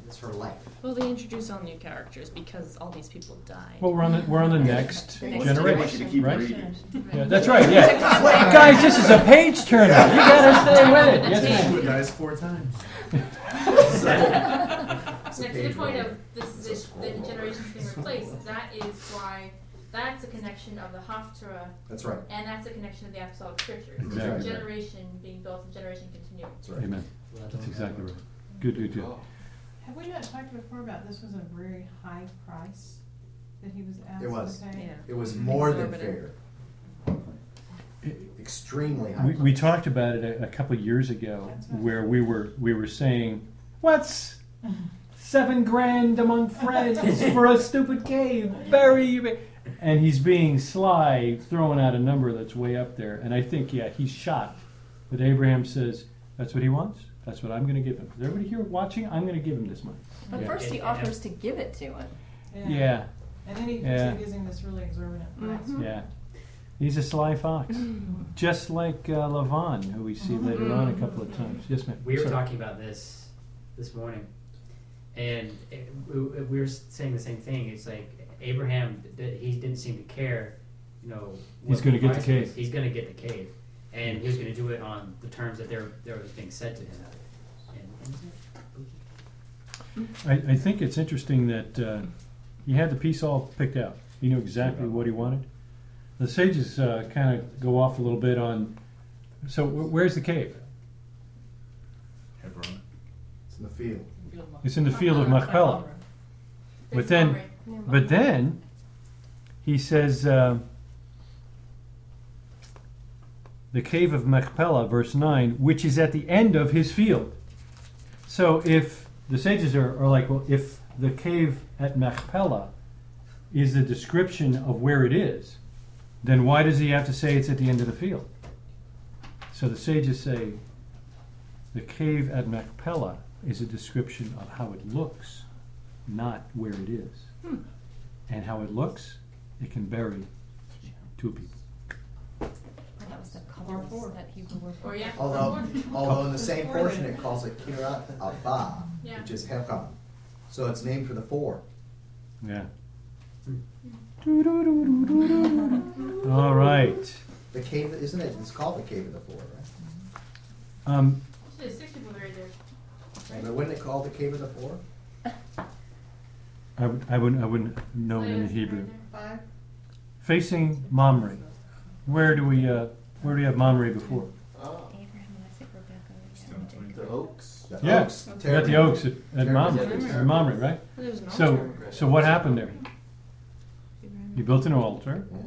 It's her life. Well, they introduce all new characters because all these people died. Well, we're on the, we're on the next The next I want you generation, to keep right? reading. Yeah, that's right, yeah. Guys, this is a page turner. You gotta stay with it. Yes, ma'am. Joshua dies four times. It's a Now, to the point of this It's a the generations being replaced, that is why that's a connection of the Haftarah, That's right. and that's a connection of the Apostolic Scriptures. Exactly. So generation being built and generation continuing. That's right. Amen. That's exactly right. Good, good, good. oh, Have we not talked before about this was a very high price that he was asked It was. to pay? Yeah. It was more than Exorbitant. fair. Extremely high. We, we talked about it a, a couple years ago, where we were we were saying, "What's seven grand among friends for a stupid cave? Very." And he's being sly, throwing out a number that's way up there. And I think, yeah, he's shocked. But Abraham says, "That's what he wants. That's what I'm going to give him." Is everybody here watching? I'm going to give him this money. But Yeah. first he Yeah. offers to give it to him. Yeah, And then he Yeah. keeps using this really exorbitant price. Mhm. yeah. He's a sly fox, just like uh, Lavan, who we see later on a couple of times. Yes, ma'am. We were Sir. talking about this this morning, and it, we, we were saying the same thing. It's like Abraham, he didn't seem to care. You know, He's gonna get the cave. was. He's going to get the cave, and he was going to do it on the terms that there there was being said to him. And, and I, I think it's interesting that uh, he had the piece all picked out. He knew exactly what he wanted. The sages uh, kind of go off a little bit on. So wh- where's the cave? Hebron. It's in the field. It's in the field of Machpelah. But then, but then, he says uh, the cave of Machpelah, verse nine, which is at the end of his field. So if the sages are, are like, well, if the cave at Machpelah is a description of where it is, then why does he have to say it's at the end of the field? So the sages say the cave at Machpelah is a description of how it looks, not where it is. And how it looks, it can bury two people. That was the Or colors four. that Hebrew word. Or yeah. Although, although in the same portion it calls it Kiryat Arba, Yeah. which is Hebron. So it's named for the four. Yeah. All right. The cave, isn't it? It's called the Cave of the Four, right? Um, There's six people buried there. But wouldn't it call the cave of the four? I, would, I wouldn't. I wouldn't know it in the Hebrew. Five? Facing Mamre. Where do we? Uh, where do we have Mamre before? Oh, Abraham, Isaac, Rebecca, Still Jacob. the oaks. The Yeah. oaks. We got the oaks at, at Terrace. Mamre. Terrace. At Mamre, right? There's an So, altar. so what happened there? Abraham. He built an altar. Yeah.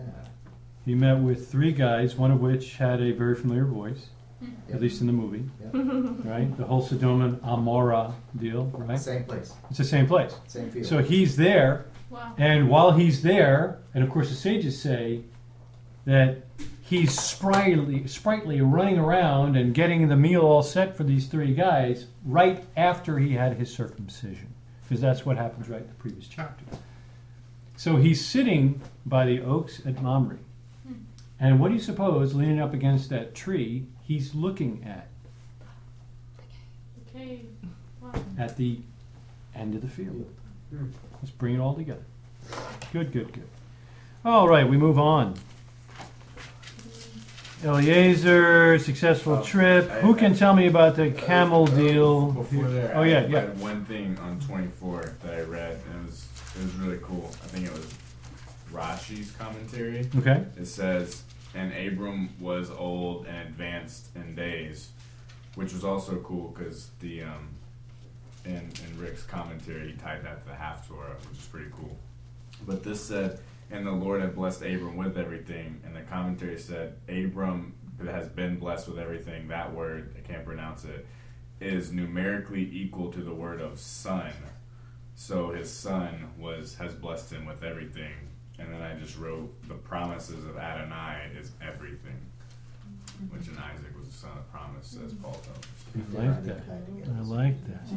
He met with three guys, one of which had a very familiar voice, Yep. at least in the movie, Yep. right? The whole Sodom and Amora deal, right? Same place, It's the same place. same field. So he's there, Wow. and while he's there, and of course the sages say that he's sprightly, sprightly running around and getting the meal all set for these three guys right after he had his circumcision, because that's what happens right in the previous chapter. So he's sitting by the oaks at Mamre, hmm. and what do you suppose, leaning up against that tree, he's looking at Okay. Wow. at the end of the field. Let's bring it all together. Good, good, good. All right, we move on. Eliezer, successful Oh, trip. I- Who can I- tell me about the camel Uh, deal? Before there, Oh I, yeah, yeah. had one thing on 24 that I read, and it was it was really cool. I think it was Rashi's commentary. Okay. It says, "And Abram was old and advanced in days," which was also cool because the um, in in Rick's commentary he tied that to the Haftarah, which is pretty cool. But this said, "And the Lord had blessed Abram with everything," and the commentary said, "Abram has been blessed with everything." That word I can't pronounce it is numerically equal to the word of son. So his son was has blessed him with everything. And then I just wrote the promises of Adonai is everything. Which in Isaac was the son of promise, says Paul tells us. Mm-hmm. I like that. I like that.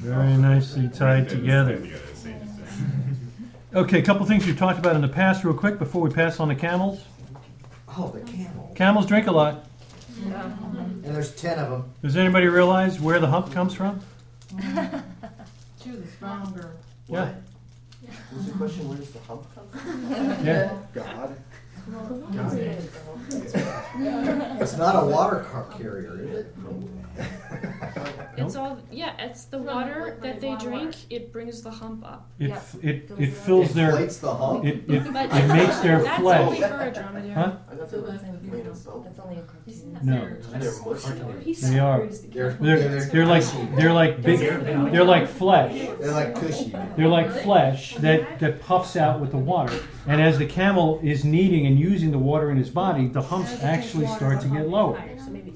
Very nicely tied together. tied together, say just there. Okay, a couple things we've talked about in the past, real quick, before we pass on the camels. Oh, the camel. Camels drink a lot. Yeah. And there's ten of them. Does anybody realize where the hump comes from? She was a stronger. Yeah. What's the question? Where does the hump come from? Yeah. God. It's not a water car carrier, is it? It's all yeah. It's the From water liquid that they water. drink. It brings the hump up. It, Yeah. it, Fills it it up. fills their, Inflates the hump. it, it, But it makes their that's only flesh. for a dromedary. Huh? I thought they were made of bone. That's only a cartoon. No. They're mushy. They are. They're, They're, they're like, they're like big, they're like flesh. they're like cushy. They're like flesh that, that puffs out with the water. And as the camel is kneading and using the water in his body, the humps actually start to get lower. You're,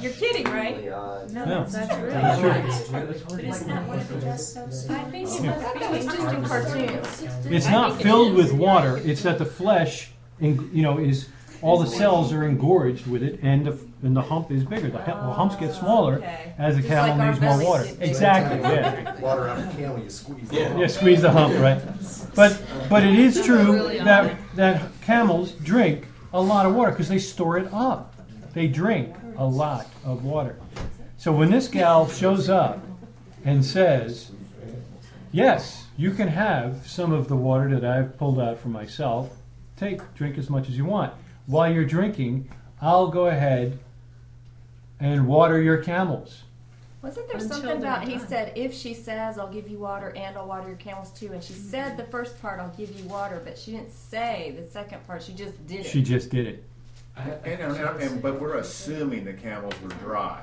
you're kidding, right? Really. No. That's real. Isn't that what it does? I think it must be. It's just in cartoons. It's not filled with water, it's that the flesh, in, you know, is, all the cells are engorged with it and the, and the hump is bigger. The hu- the humps get oh, smaller Okay. as the Just like camel our needs more bellies water. did. Exactly, Every time you yeah. Water out of a camel, you squeeze it. Yeah, squeeze the hump, right? But but it is true that that camels drink a lot of water because they store it up. They drink a lot of water. So when this gal shows up and says, "Yes, you can have some of the water that I've pulled out for myself. Take, drink as much as you want. While you're drinking, I'll go ahead and water your camels." Wasn't there Until something about they're he said if she says I'll give you water and I'll water your camels too, and she said the first part I'll give you water, but she didn't say the second part. She just did it. She just did it. And, and, and, but we're assuming the camels were dry.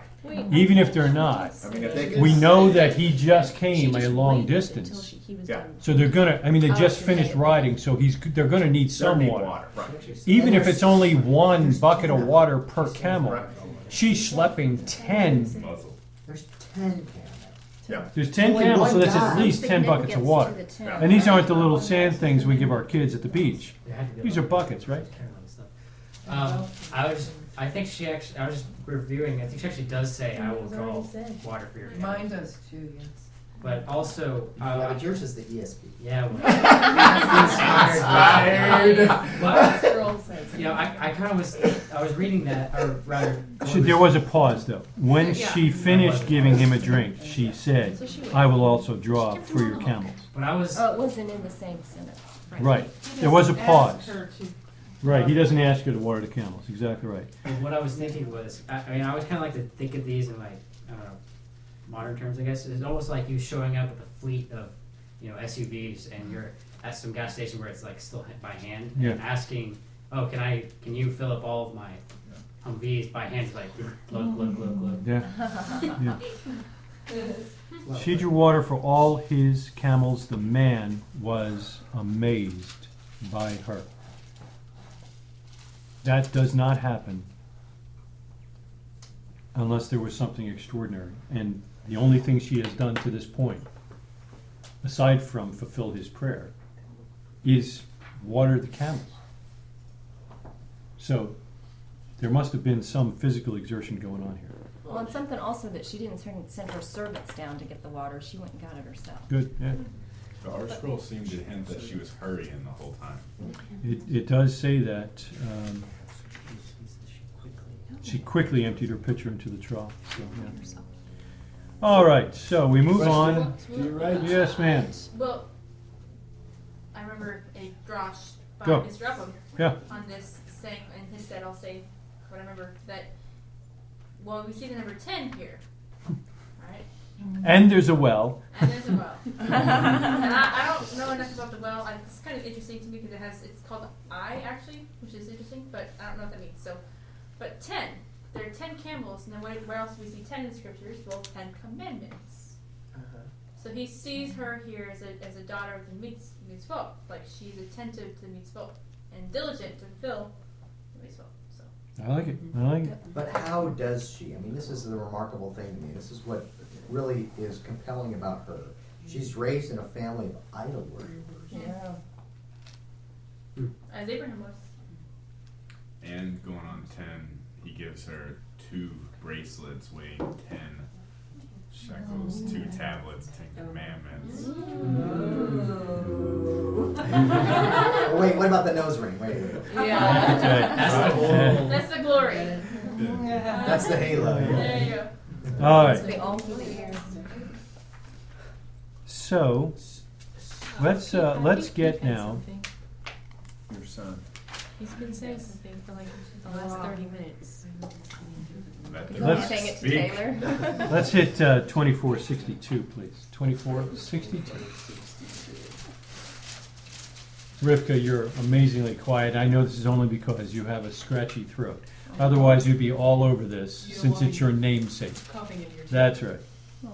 Even if they're not. I mean, if they could. We know that he just she came a long distance. she- he was Yeah. So they're gonna, I mean, they Oh, just she's finished saying- riding, so he's, they're gonna need some need water. water, right. Even if it's only one bucket of water per camel, Right. she's schlepping ten. There's ten camels. Yeah. There's ten Only camels, so one that's at guy. least ten buckets of water. And these aren't the little sand things we give our kids at the beach. These are buckets, right? Um, I was, I think she actually, I was just reviewing. I think she actually does say, "I will draw water for your camel." Mine does too, yes. But also, Yeah, uh, but yours is the ESV. yeah, well, Inspired. but you know, I, I kind of was, I was reading that, or rather, She- There was a pause though. When Yeah. she finished giving him a drink, she said, I will also draw for your camels. when I was, Oh, it wasn't in the same sentence. Right. There was a pause. Ask her Right, he doesn't ask her to water the camels, exactly right. what I was thinking was, I, I mean, I always kind of like to think of these in like I don't know, modern terms, I guess. It's almost like you showing up with a fleet of, you know, SUVs and you're at some gas station where it's like still h- by hand Yeah. and asking, oh, can I, can you fill up all of my Humvees by hand? It's like, look, look, look, look. Yeah. yeah. She drew water for all his camels. The man was amazed by her. That does not happen unless there was something extraordinary. And the only thing she has done to this point, aside from fulfill his prayer, is water the camels. So there must have been some physical exertion going on here. Well, and something also that she didn't send, send her servants down to get the water. She went and got it herself. Good, yeah. The ArtScroll seemed to hint that she was hurrying the whole time. It, it does say that um, she quickly emptied her pitcher into the trough. So, yeah. All right, so we move on. Do you write? Yes, ma'am. Well, I remember a drosh by Go. Mr. Upham Yeah. on this saying, and his said, I'll say what I remember that. Well, we see the number ten here, right? And there's a well. And there's a well. and I, I don't know enough about the well. I, it's kind of interesting to me because it has it's called I actually, which is interesting, but I don't know what that means. So, but ten, there are ten camels, and then where, where else do we see ten in the scriptures? Well, ten commandments. Uh-huh. So he sees her here as a, as a daughter of the mitz- mitzvot, like she's attentive to the mitzvot and diligent to fulfill the mitzvot. So I like it. I like it. But how does she? I mean, this is the remarkable thing to me. This is what really is compelling about her. She's raised in a family of idol worshippers. Yeah. as Abraham was. And going on ten, he gives her two bracelets weighing ten shekels, two tablets, ten commandments. Oh, wait, what about the nose ring? Wait, wait. Yeah. Okay. That's the whole. That's the glory. That's the halo. yeah. There you go. All It's right. the all through the ears. So let's uh, let's get now. Your son. He's been saying something for like the last thirty minutes. Let the You Let's want it to speak. Taylor? Let's hit uh, 2462, please. 2462. Rivka, you're amazingly quiet. I know this is only because you have a scratchy throat. Otherwise, you'd be all over this You don't since want it's your namesake. Coughing in your That's right. Aw.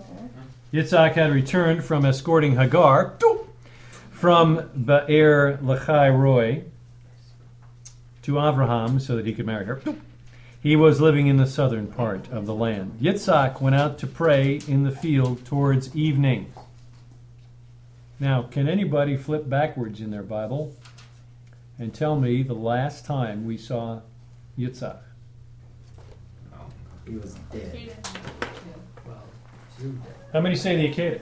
Yitzhak had returned from escorting Hagar from Be'er Lachai Roy to Abraham so that he could marry her. He was living in the southern part of the land. Yitzhak went out to pray in the field towards evening. Now, can anybody flip backwards in their Bible and tell me the last time we saw Yitzhak? No. He was dead. Well, two. How many say the Akeda?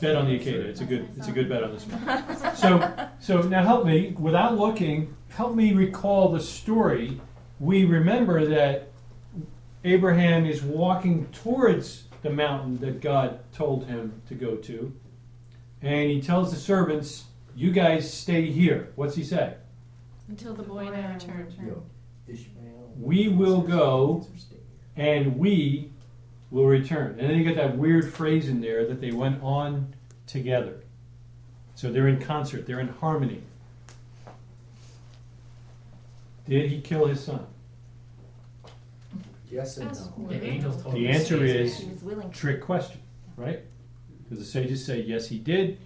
Bet on the Akeda. It's a good. It's a good bet on this one. So, so now help me without looking. Help me recall the story. We remember that Abraham is walking towards the mountain that God told him to go to, and he tells the servants, "You guys stay here." What's he say? Until the boy and I return. Ishmael. We will go and we will return. And then you get that weird phrase in there that they went on together. So they're in concert, they're in harmony. Did he kill his son? Yes and no. The angels told The answer is- He was willing. Trick question, right? Because the sages say yes, he did.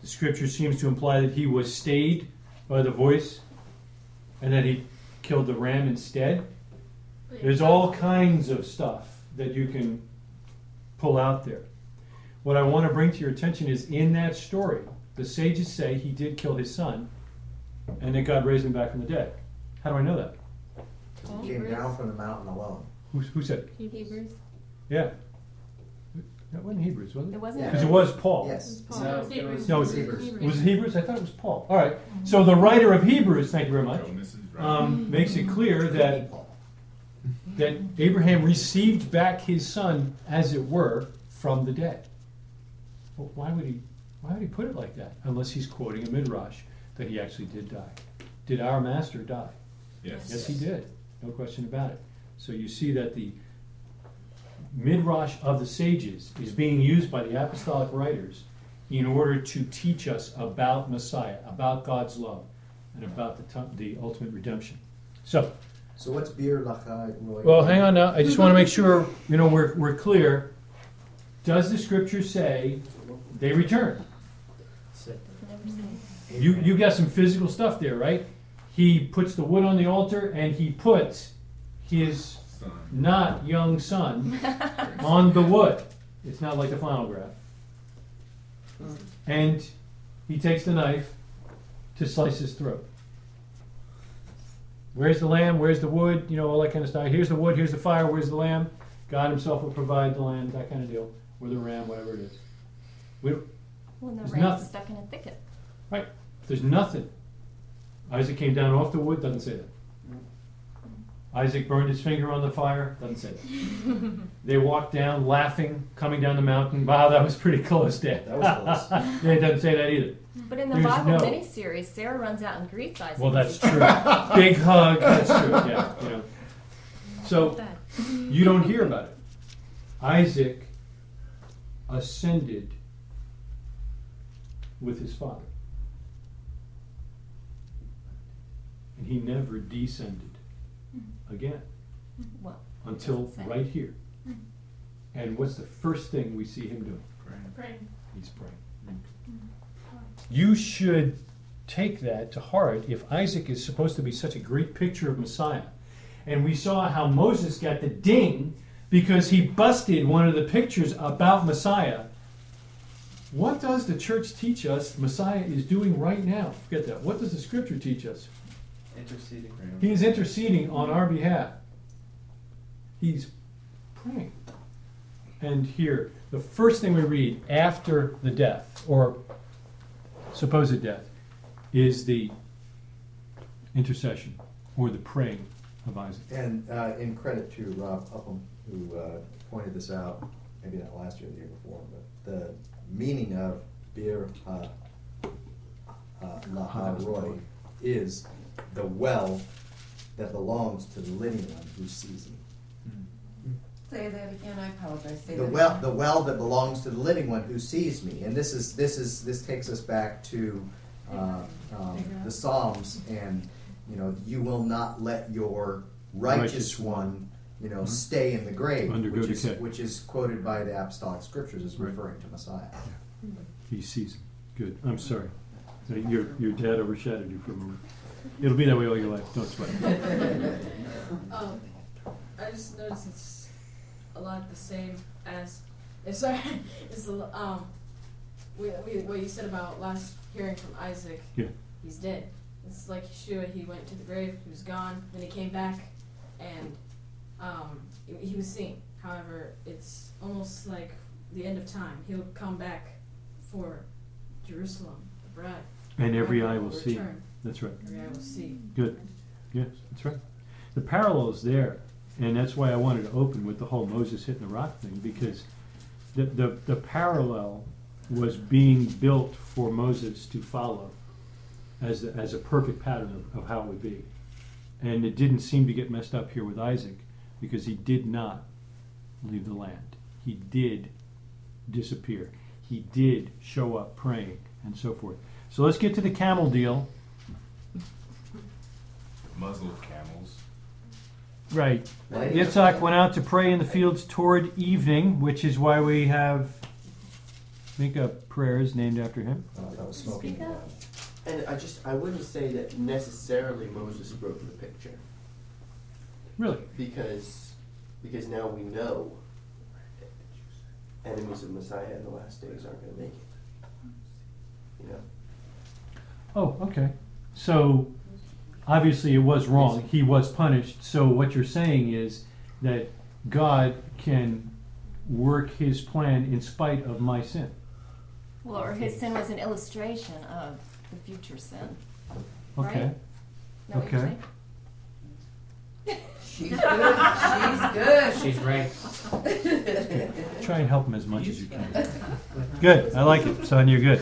The scripture seems to imply that he was stayed by the voice and that he killed the ram instead. There's all kinds of stuff that you can pull out there. What I want to bring to your attention is in that story, the sages say he did kill his son and that God raised him back from the dead. How do I know that? He came down from the mountain alone. Who, who said? it? Hebrews. Yeah. That wasn't Hebrews, was It it? wasn't. Yeah. Because it was Paul. Yes. Paul. No, It's it Hebrews. was, No, it's Hebrews. Was it Hebrews? I thought it was Paul. All right. So the writer of Hebrews, thank you very much, Go, Mrs. Brown. um, makes it clear that that Abraham received back his son, as it were, from the dead. Well, why would he? Why would he put it like that? Unless he's quoting a midrash that he actually did die. Did our master die? yes. Yes, he did. No question about it. So you see that the midrash of the sages is being used by the apostolic writers in order to teach us about Messiah, about God's love, and about the, the ultimate redemption. So, So what's beer lachai? Well, hang on now. I just want to make sure you know we're, we're clear. Does the scripture say they return? You you got some physical stuff there, right? He puts the wood on the altar and he puts his not young son on the wood. It's not like the final graph. Hmm. And he takes the knife to slice his throat. Where's the lamb? Where's the wood? You know, all that kind of stuff. Here's the wood, here's the fire, where's the lamb? God himself will provide the lamb, that kind of deal. Or the ram, whatever it is. We don't, Well, the There's ram's nothing. stuck in a thicket. Right. There's nothing. Isaac came down off the wood, doesn't say that. Isaac burned his finger on the fire, doesn't say that. they walked down laughing, coming down the mountain. Wow, that was pretty close, Dad. That was close. yeah, it doesn't say that either. But in the There's Bible no- miniseries, Sarah runs out and greets Isaac. Well, that's true. Big hug. That's true. Yeah, you know. So that. you don't hear about it. Isaac ascended with his father, and he never descended again Well, until doesn't say. right here. Mm. And what's the first thing we see him doing? Praying. Praying. He's praying. You should take that to heart if Isaac is supposed to be such a great picture of Messiah. And we saw how Moses got the ding because he busted one of the pictures about Messiah. What does the church teach us Messiah is doing right now? Forget that. What does the scripture teach us? Interceding. He is interceding on our behalf. He's praying. And here, the first thing we read after the death, or supposed death, is the intercession or the praying of Isaac. And uh, in credit to Rob Upham, who uh, pointed this out, maybe not last year the year before, but the meaning of Bir uh, uh, Laha Roy is the well that belongs to the living one who sees me. Say that again, I apologize. Say The that well, again. the well that belongs to the living one who sees me, and this is this is this takes us back to uh, um, the Psalms, and you know, you will not let your righteous, Righteous one, you know, Mhm. stay in the grave, Undergo which is decay. which is quoted by the apostolic scriptures as Right. referring to Messiah. He sees him. Good. I'm sorry. So Your, your dad overshadowed you for a moment. It'll be that way all your life. Don't sweat. Um, I just noticed it's a lot the same as. eh, Sorry, it's lo- um, we, we, what you said about last hearing from Isaac. Yeah. He's dead. It's like Yeshua. He went to the grave. He was gone. Then he came back, and um, he, was seen. However, it's almost like the end of time. He'll come back for Jerusalem, the bride. And every eye will see. That's right. Every eye will see. Good. Yes, that's right. The parallels there, and that's why I wanted to open with the whole Moses hitting the rock thing because the the, the parallel was being built for Moses to follow as a, as a perfect pattern of, of how it would be, and it didn't seem to get messed up here with Isaac because he did not leave the land. He did disappear. He did show up praying and so forth. So let's get to the camel deal. Muzzled camels. Right. Right. Yitzhak went out to pray in the fields toward evening, which is why we have make-up prayers named after him. Uh, that was smoking. Speak up. And I just I wouldn't say that necessarily Moses broke the picture Really? because because now we know enemies of Messiah in the last days aren't going to make it. You know. Oh, okay. So obviously it was wrong. He was punished. So what you're saying is that God can work his plan in spite of my sin. Well, or his sin was an illustration of the future sin. Okay. Right? Know what you're Okay. She's good. She's good. She's right. Try and help him as much as you can. Good. I like it. Son, you're good.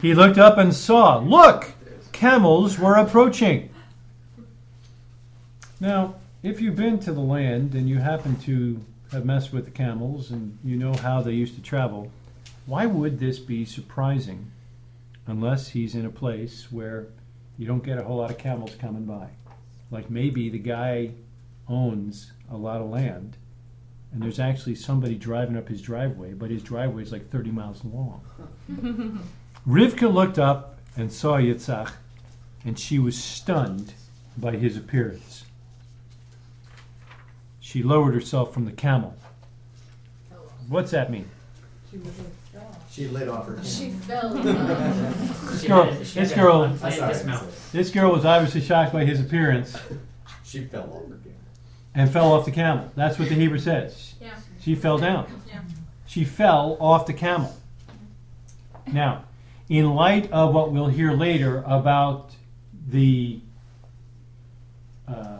He looked up and saw, look, camels were approaching. Now, if you've been to the land and you happen to have messed with the camels and you know how they used to travel, why would this be surprising unless he's in a place where you don't get a whole lot of camels coming by? Like maybe the guy owns a lot of land and there's actually somebody driving up his driveway, but his driveway is like 30 miles long. Rivka looked up and saw Yitzhak, and she was stunned by his appearance. She lowered herself from the camel. What's that mean? She was lit off her. She fell. This girl, this girl, unplanned Sorry. dismount. this girl was obviously shocked by his appearance She fell off her camera. and fell off the camel. That's what the Hebrew says. Yeah. She fell down. Yeah. She fell off the camel. Now, in light of what we'll hear later about the uh,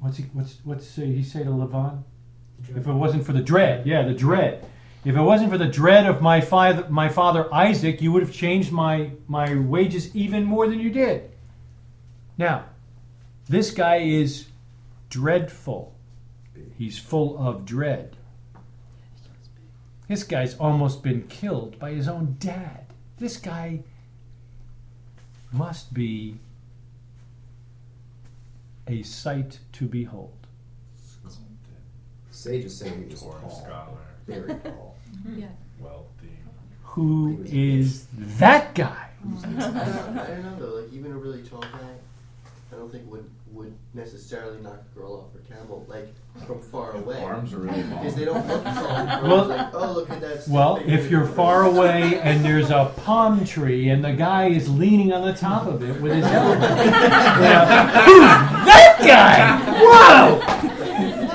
what's he what's what's uh, he say to Lavan? If it wasn't for the dread, yeah, the dread. If it wasn't for the dread of my father, my father Isaac, you would have changed my my wages even more than you did. Now, this guy is dreadful. He's full of dread. This guy's almost been killed by his own dad. This guy must be a sight to behold. Sages say he was Poor tall, scholar. very tall. Yeah. Wealthy. Who is that guy? I don't know though. Like even a really tall guy, I don't think would would necessarily knock a girl off her camel like from far away. Arms are really long. Because they don't look tall. Well- Well, like, oh look at that. Well, if you're far away and there's a palm tree and the guy is leaning on the top of it with his elbow, Yeah. who's that guy? Wow!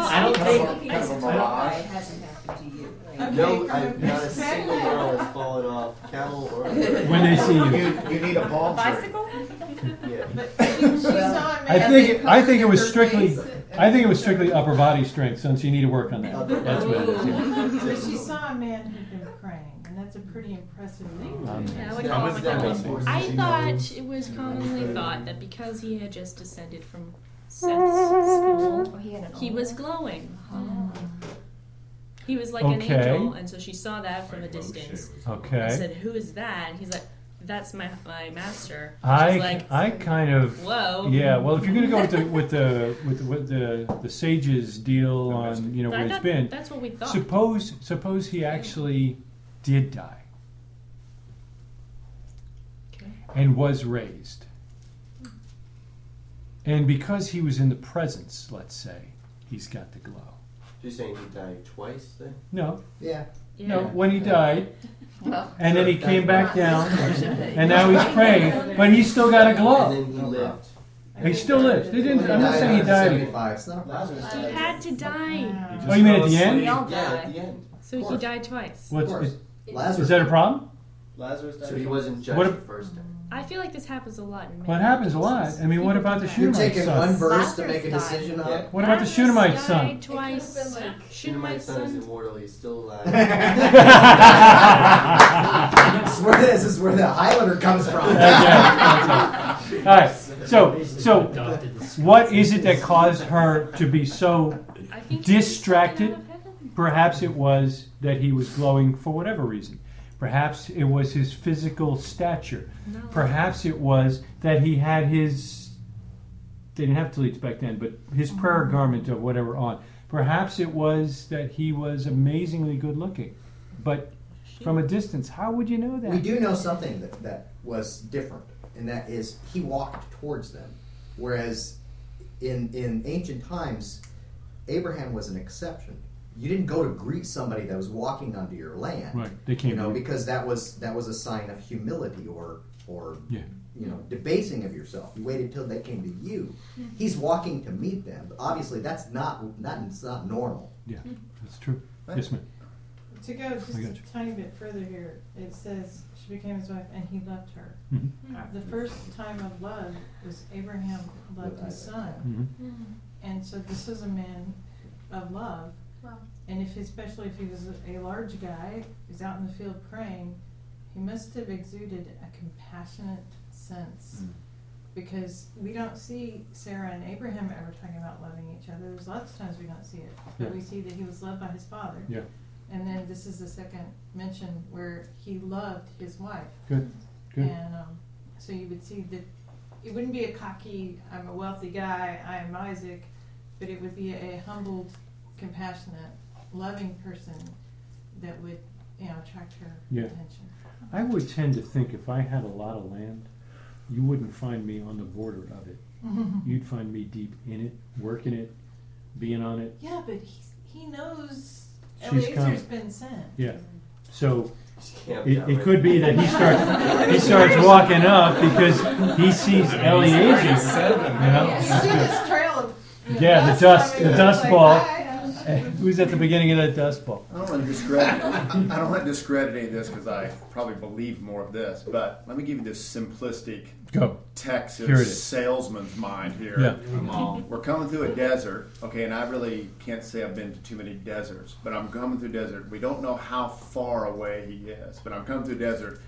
I don't think, Kind of a I mirage. it hasn't happened to you. Okay, No, from I, a not a single girl has fallen off camel or When they see you. You, you need a palm tree. Bicycle? Yeah. But she, she saw a I think I think it was strictly I think it was strictly upper body strength, since you need to work on that. That's what it is. yeah. But she saw a man who'd been praying, and that's a pretty impressive thing. Um, Yeah, I would call him a that camel. makes more I thought it was commonly thought that because he had just descended from Seth's school, he had an he old was glowing. Oh. He was like an Okay. angel, and so she saw that from a distance. was- and Okay. said, "Who is that?" And he's like, "That's my my master." I like, I kind of "Whoa." yeah. Well, if you're gonna go with the with the with the, with the, the sages deal on you know But where I it's thought been. that's what we thought. Suppose suppose he actually did die Okay. and was raised, and because he was in the presence, let's say, he's got the glow. You're saying he died twice then? No, Yeah. Yeah. no. When he died, Well, and then he came back you. down, and now he's praying, but he's still got a glove. And then he lived. He still lives. They didn't- I'm not saying he died. 75. It's not a problem. Lazarus He had to die, Oh, you mean at the end? asleep. We all Yeah, at die. the end. so he died twice. What's course. is, Lazarus. is that a problem? Lazarus died. So he wasn't judged What the first time. I feel like this happens a lot in What happens a lot. I mean, what about the You're Shunammite taking one son? verse to make a died. decision on. Yeah. What about the Lazarus Shunammite died son? Twice. It could've been like- Shunammite son is son. immortal. He's still alive. This is where this is where the Highlander comes from. That's it. All right. So, so adopted the what is it that caused her to be so I think he was distracted? taken out of heaven. Perhaps it was that he was glowing for whatever reason. Perhaps it was his physical stature. No. Perhaps it was that he had his. They didn't have tallits back then, but his mm-hmm. prayer garment or whatever on. Perhaps it was that he was amazingly good looking. But from a distance, how would you know that? We do know something that, that was different, and that is he walked towards them. Whereas in in ancient times, Abraham was an exception. You didn't go to greet somebody that was walking onto your land. Right, they You know, to- because that was that was a sign of humility or or Yeah. you know, debasing of yourself. You waited till they came to you. He's walking to meet them. Obviously that's not that's not normal. Yeah, that's true. Yes, ma'am. To go just a tiny bit further here, it says she became his wife and he loved her. Mhm. The first time of love was Abraham loved his son. Mhm. And so this is a man of love. Wow. And if, especially if he was a large guy, who's out in the field praying, he must have exuded a compassionate sense because we don't see Sarah and Abraham ever talking about loving each other. There's lots of times we don't see it, but Yeah. we see that he was loved by his father. Yeah. And then this is the second mention where he loved his wife. Good, good. And um, so you would see that it wouldn't be a cocky, I'm a wealthy guy, I am Isaac, but it would be a humbled, compassionate, loving person that would, you know, attract her Yeah. attention. I would tend to think if I had a lot of land, you wouldn't find me on the border of it. You'd find me deep in it, working it, being on it. Yeah, but he's, he knows She's Eliezer's coming. been sent. Yeah. So it, it could be that he starts he starts walking up because he sees Eliezer. You know? You see this trail Yeah, the dust, the it's dust like, ball. "Hi." Who's at the beginning of that dust ball? I don't want to discredit. I don't want to discredit any of this because I probably believe more of this. But let me give you this simplistic Go. Texas Here salesman's mind here. Yeah. I'm all, we're coming through a desert, okay, and I really can't say I've been to too many deserts, but I'm coming through desert. We don't know how far away he is, but I'm coming through desert,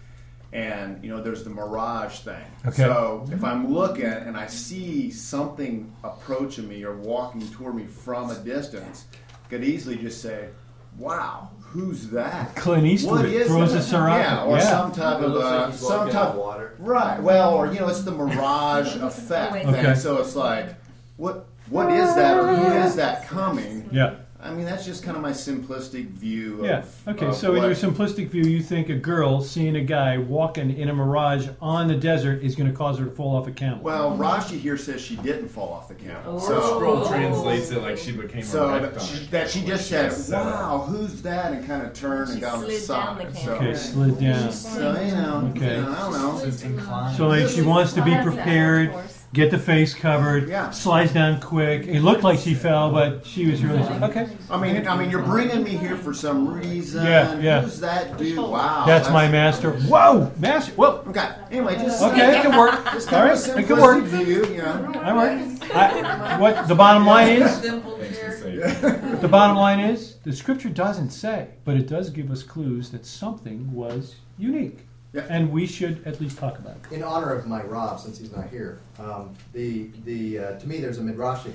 and you know there's the mirage thing. Okay. So if I'm looking and I see something approaching me or walking toward me from a distance, I could easily just say, "Wow, who's that?" Clint Eastwood What is throws that? a Sriracha. Yeah, or Yeah. some type of uh, some type of water. Right. Well, or you know, it's the mirage effect. Okay. And so it's like, what what is that, or who is that coming? Yeah. I mean, that's just kind of my simplistic view. Yeah. Of, Okay. of So in your simplistic view, you think a girl seeing a guy walking in a mirage on the desert is going to cause her to fall off a camel. well, Rashi here says she didn't fall off the camel. Our So, scroll oh. translates it like she became so a that rectum. she, that she just said, "Wow, who's that?" and kind of turned She and got on slid down the side. camel. So, okay, slid down. so you know, Okay. you know, I don't know. So like she wants to be Slides down, prepared, of course. Get the face covered, Yeah. slides down quick. It looked like she fell, but she was really okay. I mean, I mean, you're bringing me here for some reason. Yeah, yeah. Who's that dude? Wow, That's my master. Whoa, master. Whoa. Okay. Anyway, just Okay, it can work. Just All kind right, of a it can work. view, you know. All right. I, what the bottom line is? Simple Thanks chair. for saying. The bottom line is the scripture doesn't say, but it does give us clues that something was unique, Yeah. and we should at least talk about it. In honor of my Rob, since he's not here, um, the the uh, to me there's a midrashic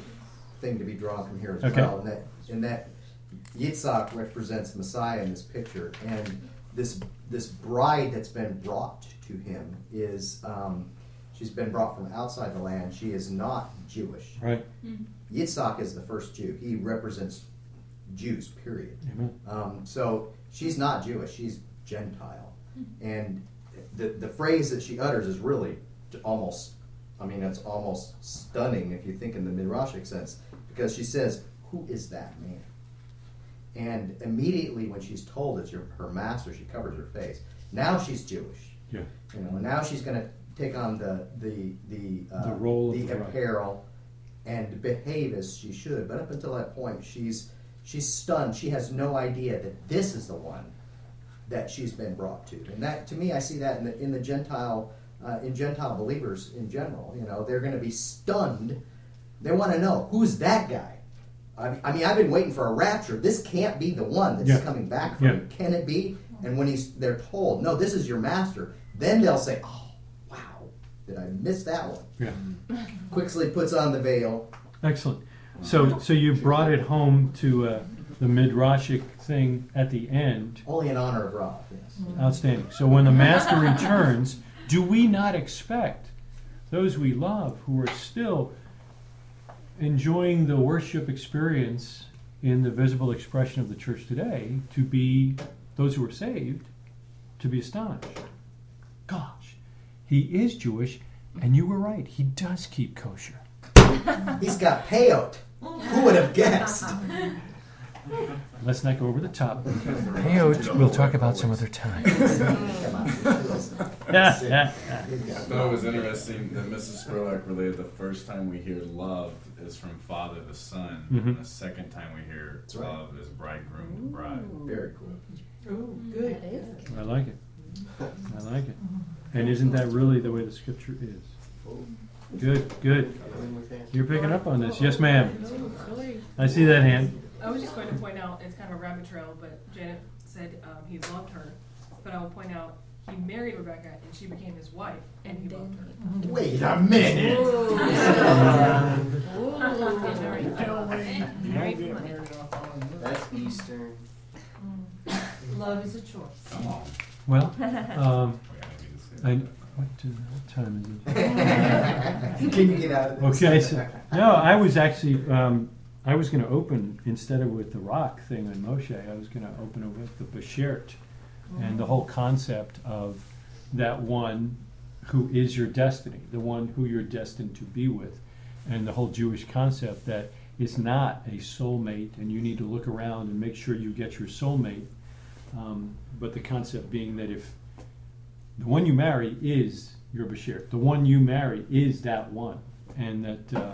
thing to be drawn from here as Okay. well, and that in that Yitzhak represents Messiah in this picture, and this this bride that's been brought to him is um, she's been brought from outside the land. She is not Jewish. Right. Yitzhak is the first Jew. He represents Jews. Period. Amen. Um, so she's not Jewish; she's Gentile, and the the phrase that she utters is really almost, I mean, it's almost stunning if you think in the midrashic sense, because she says, "Who is that man?" And immediately when she's told it's your, her master, she covers her face. Now she's Jewish, Yeah. you know, and now she's going to take on the the the uh, The role of the the apparel and behave as she should. But up until that point, she's she's stunned. She has no idea that this is the one that she's been brought to. And that, to me, I see that in the in the Gentile uh, in Gentile believers in general. You know, they're going to be stunned. They want to know who's that guy. I, I mean, I've been waiting for a rapture. This can't be the one that's Yeah. coming back from Yeah. Can it be? And when he's they're told, no, this is your master. Then they'll say, oh, wow, did I miss that one? Yeah. Quickly puts on the veil. Excellent. So, so you brought it home to uh, the midrashic thing at the end. Only in honor of Rob. Yes. Mm. Outstanding. So when the master returns, do we not expect those we love who are still enjoying the worship experience in the visible expression of the church today to be those who are saved to be astonished? Gosh, he is Jewish, and you were right. He does keep kosher. He's got payot. Who would have guessed? Let's not go over the top. Payot, we'll talk about some other time. Come on. Yeah, yeah, I thought it was interesting that Mrs. Spurlock related the first time we hear love is from Father to Son, Mhm. and the second time we hear right. love is bridegroom to bride. Very cool. Ooh, good. That is good. I like it. I like it. And isn't that really the way the scripture is? Good, good. You're picking up on this. Yes, ma'am. I see that hand. I was just going to point out, it's kind of a rabbit trail, but Janet said um, he loved her. But I will point out, he married Rebecca and she became his wife, and he loved her. Wait a minute. That's Eastern. Love is a choice. Come on. Well, um, We gotta do this. I, what, uh, what time is it? Can you get out of this? Okay, so, no, I was actually, um, I was gonna open, instead of with the rock thing on Moshe, I was gonna open it with the Bashert. And the whole concept of that one who is your destiny, the one who you're destined to be with. And the whole Jewish concept that it's not a soulmate and you need to look around and make sure you get your soulmate. Um, but the concept being that if the one you marry is your Bashert, the one you marry is that one. And that uh,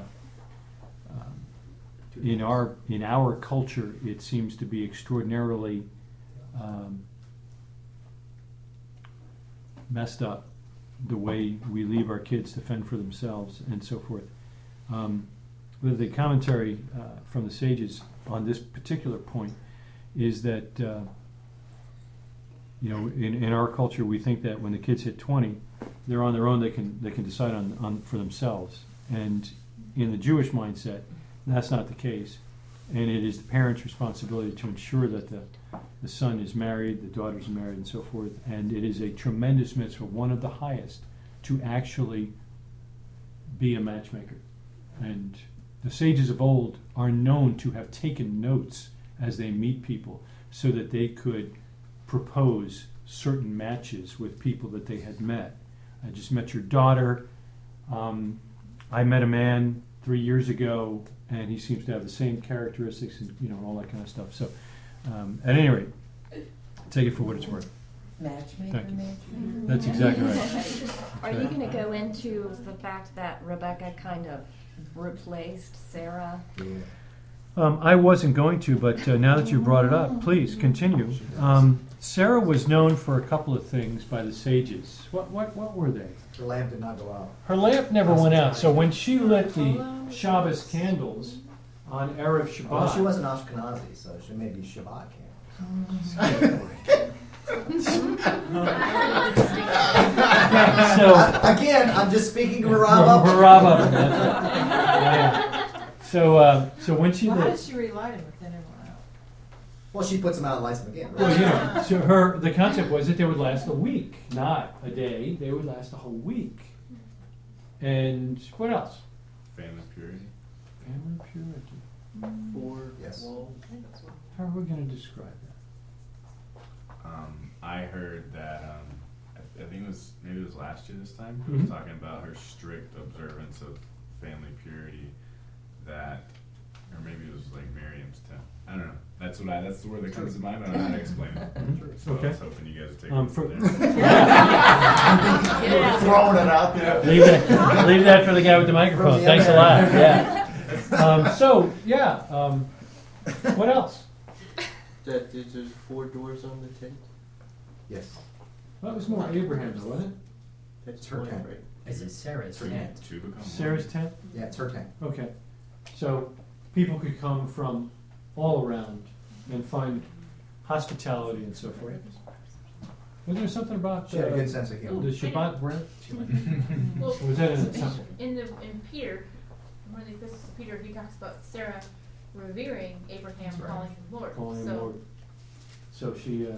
in our in our culture, it seems to be extraordinarily um, messed up the way we leave our kids to fend for themselves and so forth. Um, the, commentary uh, from the sages on this particular point is that uh, you know in, in our culture we think that when the kids hit 20 they're on their own they can they can decide on, on for themselves and in the Jewish mindset that's not the case and it is the parents responsibility to ensure that the the son is married, the daughter's married, and so forth. And it is a tremendous mitzvah, one of the highest, to actually be a matchmaker. And the sages of old are known to have taken notes as they meet people so that they could propose certain matches with people that they had met. I just met your daughter. Um, I met a man three years ago, and he seems to have the same characteristics and you know all that kind of stuff. So, um, at any rate, take it for what it's worth. Matchmaker, Thank you. matchmaker. That's exactly right. Are you going to go into the fact that Rebecca kind of replaced Sarah? Um, I wasn't going to, but uh, now that you brought it up, please continue. Um, Sarah was known for a couple of things by the sages. What what what were they? Her lamp did not go out. Her lamp never went out, so when she lit the Shabbos candles on erev Shabbat, Well, she wasn't Ashkenazi, so she may be Shabbat candles. So- again, I'm just speaking to Baraba. Baraba. Yeah. So uh, so when she Well, how does she relight him if they never went out? Well, she puts them out and lights them again. well, you know, so her the concept was that they would last a week, not a day. They would last a whole week. And what else? Family purity. Family purity. Four Yes. walls. How are we going to describe that? Um, I heard that um, I, I think it was maybe it was last year this time. He was Mhm. talking about her strict observance of family purity. That, or maybe it was like Miriam's tent. I don't know. That's what I. That's the word that comes to mind. I don't know how to explain it. So I was hoping you guys would take Um, it for- from there. Throwing it out there. Leave that, leave that for the guy with the microphone. The Thanks a lot. Yeah. Um, so yeah. Um, what else? That there's there's four doors on the tent. Yes. That was more Abraham's, wasn't it? That's her tent. right? Is it Sarah's tent? two become one. Sarah's tent. Yeah, it's her tent. Okay. So people could come from all around and find hospitality and so forth. Was there something about She had a uh, good sense of humor. the Shabbat bread? Well, was that in the temple? in the in Peter, one of the epistles of Peter, he talks about Sarah revering Abraham, right. calling him Lord. Calling him so Lord. So she, uh,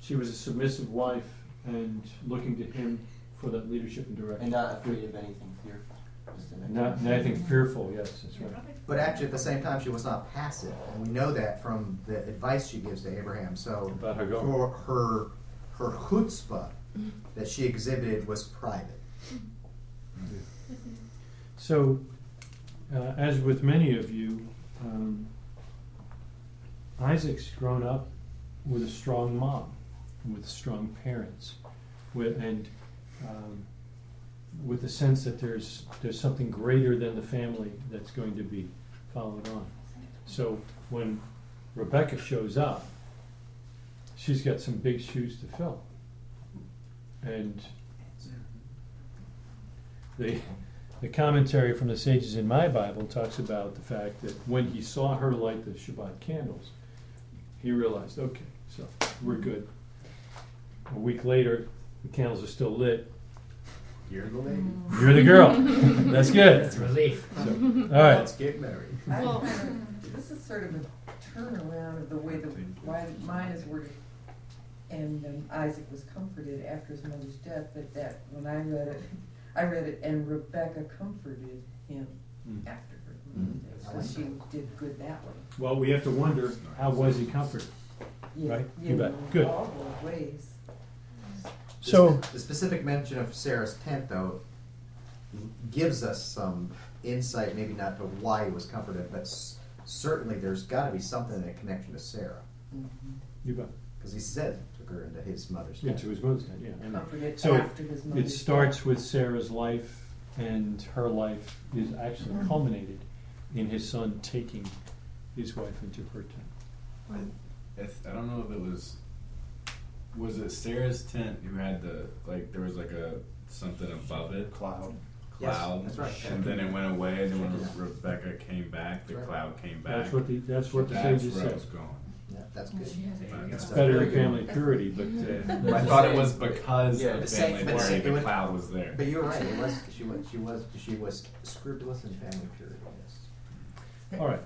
she was a submissive wife and looking to him for that leadership and direction. And not afraid of anything fearful. Was the next Not, one. nothing fearful, yes, that's right. But actually, at the same time, she was not passive, and we know that from the advice she gives to Abraham. So, About her going. for her her chutzpah that she exhibited was private. So, uh, as with many of you, um, Isaac's grown up with a strong mom, with strong parents, with, and um, with the sense that there's there's something greater than the family that's going to be followed on. So when Rebecca shows up, she's got some big shoes to fill, and the the commentary from the sages in my Bible talks about the fact that when he saw her light the Shabbat candles, he realized, okay, so we're good. A week later, the candles are still lit, You're the lady. you're the girl. That's good. It's relief. So, all right. Let's get married. I Well- this is sort of a turnaround of the way that, why mine is worded. And um, Isaac was comforted after his mother's death, but that, when I read it, I read it, and Rebecca comforted him Mm. after her Mm. mother's death. So she did good that way. Well, we have to wonder how was he comforted? Yeah, Right, yeah, you bet. Good. All ways. The So, spe- the specific mention of Sarah's tent, though, gives us some insight, maybe not to why he was comforted, but s- certainly there's got to be something in a connection to Sarah, Mhm. you bet. because he said took her into his mother's Yeah, tent. to his mother's tent, yeah. And Comforted So after his it mother's starts with Sarah's life, and her life is actually culminated in his son taking his wife into her tent. If, I don't know if it was. Was it Sarah's tent who had the like? There was like a something above it, Cloud. Yes, cloud, that's right. and then it went away. And then when Yeah. Rebecca came back, the That's right. cloud came back. That's what the, that's what the That's sages where I said. was going. Yeah, that's good. But It's That's better very than good. family purity, but, uh, I thought it was because Yeah, of the family same- but the purity. same- The it cloud was there. But you're right. It was she was she was she was scrupulous in family purity. Yes. all right.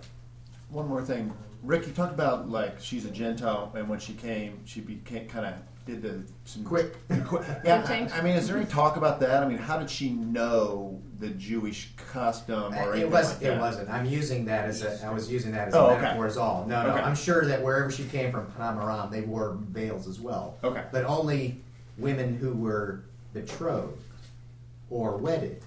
One more thing, Rick, you talked about like she's a Gentile, and when she came, she became kind of did the some Quick. quick. Yeah. I, I mean, is there any talk about that? I mean, how did she know the Jewish custom or anything It was. like It that? wasn't. I'm using that as a. I was using that as Oh, a okay. metaphor as all. No, no. Okay. I'm sure that wherever she came from, Padan Aram, they wore veils as well. Okay. But only women who were betrothed or wedded.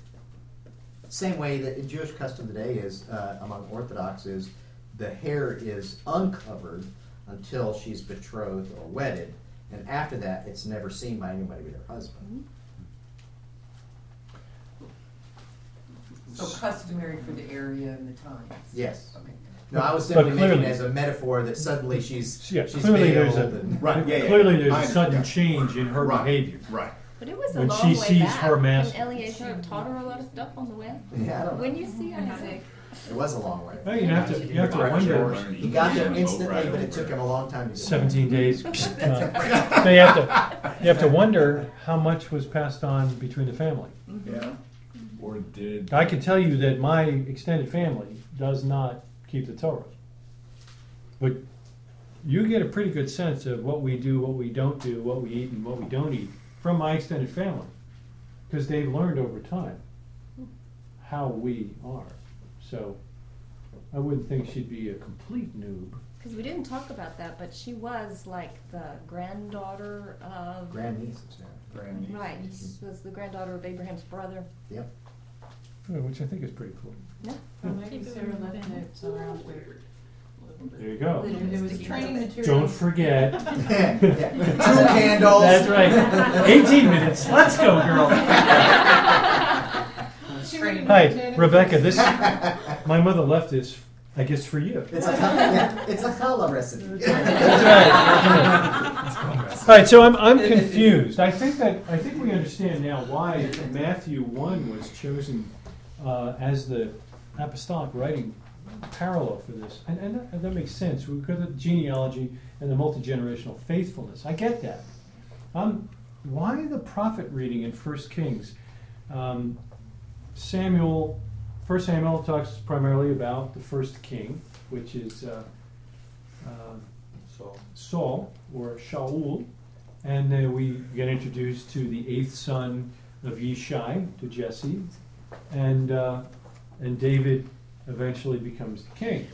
Same way that Jewish custom today is uh, among Orthodox is the hair is uncovered until she's betrothed or wedded, and after that, it's never seen by anybody but her husband. So customary for the area and the times. Yes. Okay. No, I was But simply making it as a metaphor that suddenly she's Yeah, she's clearly there's veiled a and Right, yeah, yeah. clearly there's I a sudden understand. change in her Right. behavior. Right. But it was a When long she way sees back. her master- And Eliezer have taught her a lot of stuff on the way. Yeah, I don't know. When you see Isaac, It was a long way. Well, you have to, you have to wonder. Learning. He got there instantly, ride but it took him a long time to get there. 17 days. Uh, so you have to you have to wonder how much was passed on between the family. Yeah. Or did I can tell you that my extended family does not keep the Torah, but you get a pretty good sense of what we do, what we don't do, what we eat, and what we don't eat from my extended family, because they've learned over time how we are. So I wouldn't think she'd be a complete noob. because we didn't talk about that, but she was like the granddaughter of. Grandniece is now. Grandniece. Right, she was the granddaughter of Abraham's brother. Yep. Yeah, Which I think is pretty cool. Yeah. Or maybe Sarah left it around with There you go. It was training material. Don't forget. Yeah, yeah. Two candles. That's right. 18 minutes. Let's go, girl. Training Hi. Rebecca. This my mother left this, I guess, for you. It's a yeah, it's a challah recipe. All right, so I'm, I'm confused. I think that I think we understand now why Matthew one was chosen uh, as the apostolic writing parallel for this, and, and that, and that makes sense because of the genealogy and the multi generational faithfulness. I get that. Um, why the prophet reading in First Kings? Um, Samuel, First Samuel talks primarily about the first king, which is. Uh, um, So Saul or Shaul, and then we get introduced to the eighth son of Yishai, to Jesse, and uh, and David eventually becomes the king,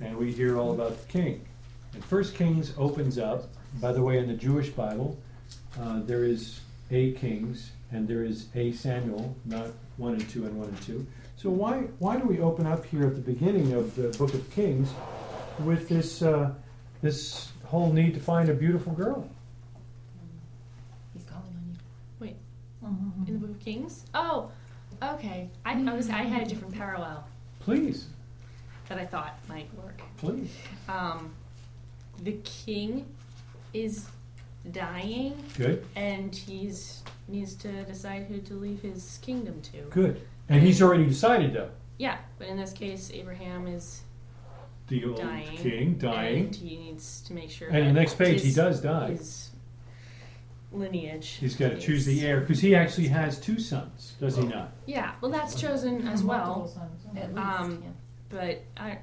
and we hear all about the king. And First Kings opens up. By the way, in the Jewish Bible, uh, there is a Kings and there is a Samuel, not one and two and one and two. So why why do we open up here at the beginning of the Book of Kings with this? Uh, this whole need to find a beautiful girl. He's calling on you. Wait, Mhm. in the Book of Kings? Oh, okay. I, I was I had a different parallel Please, that I thought might work. please. Um, the king is dying, Good, and he's needs to decide who to leave his kingdom to. good. And he's already decided, though. Yeah, but in this case, Abraham is The old dying. king dying. and he needs to make sure. And the that next page, he his- does die. His lineage. He's got to is- choose the heir because he actually has two sons, does he not? Yeah, well, that's chosen as well. Multiple sons. At least, Um, yeah. But I,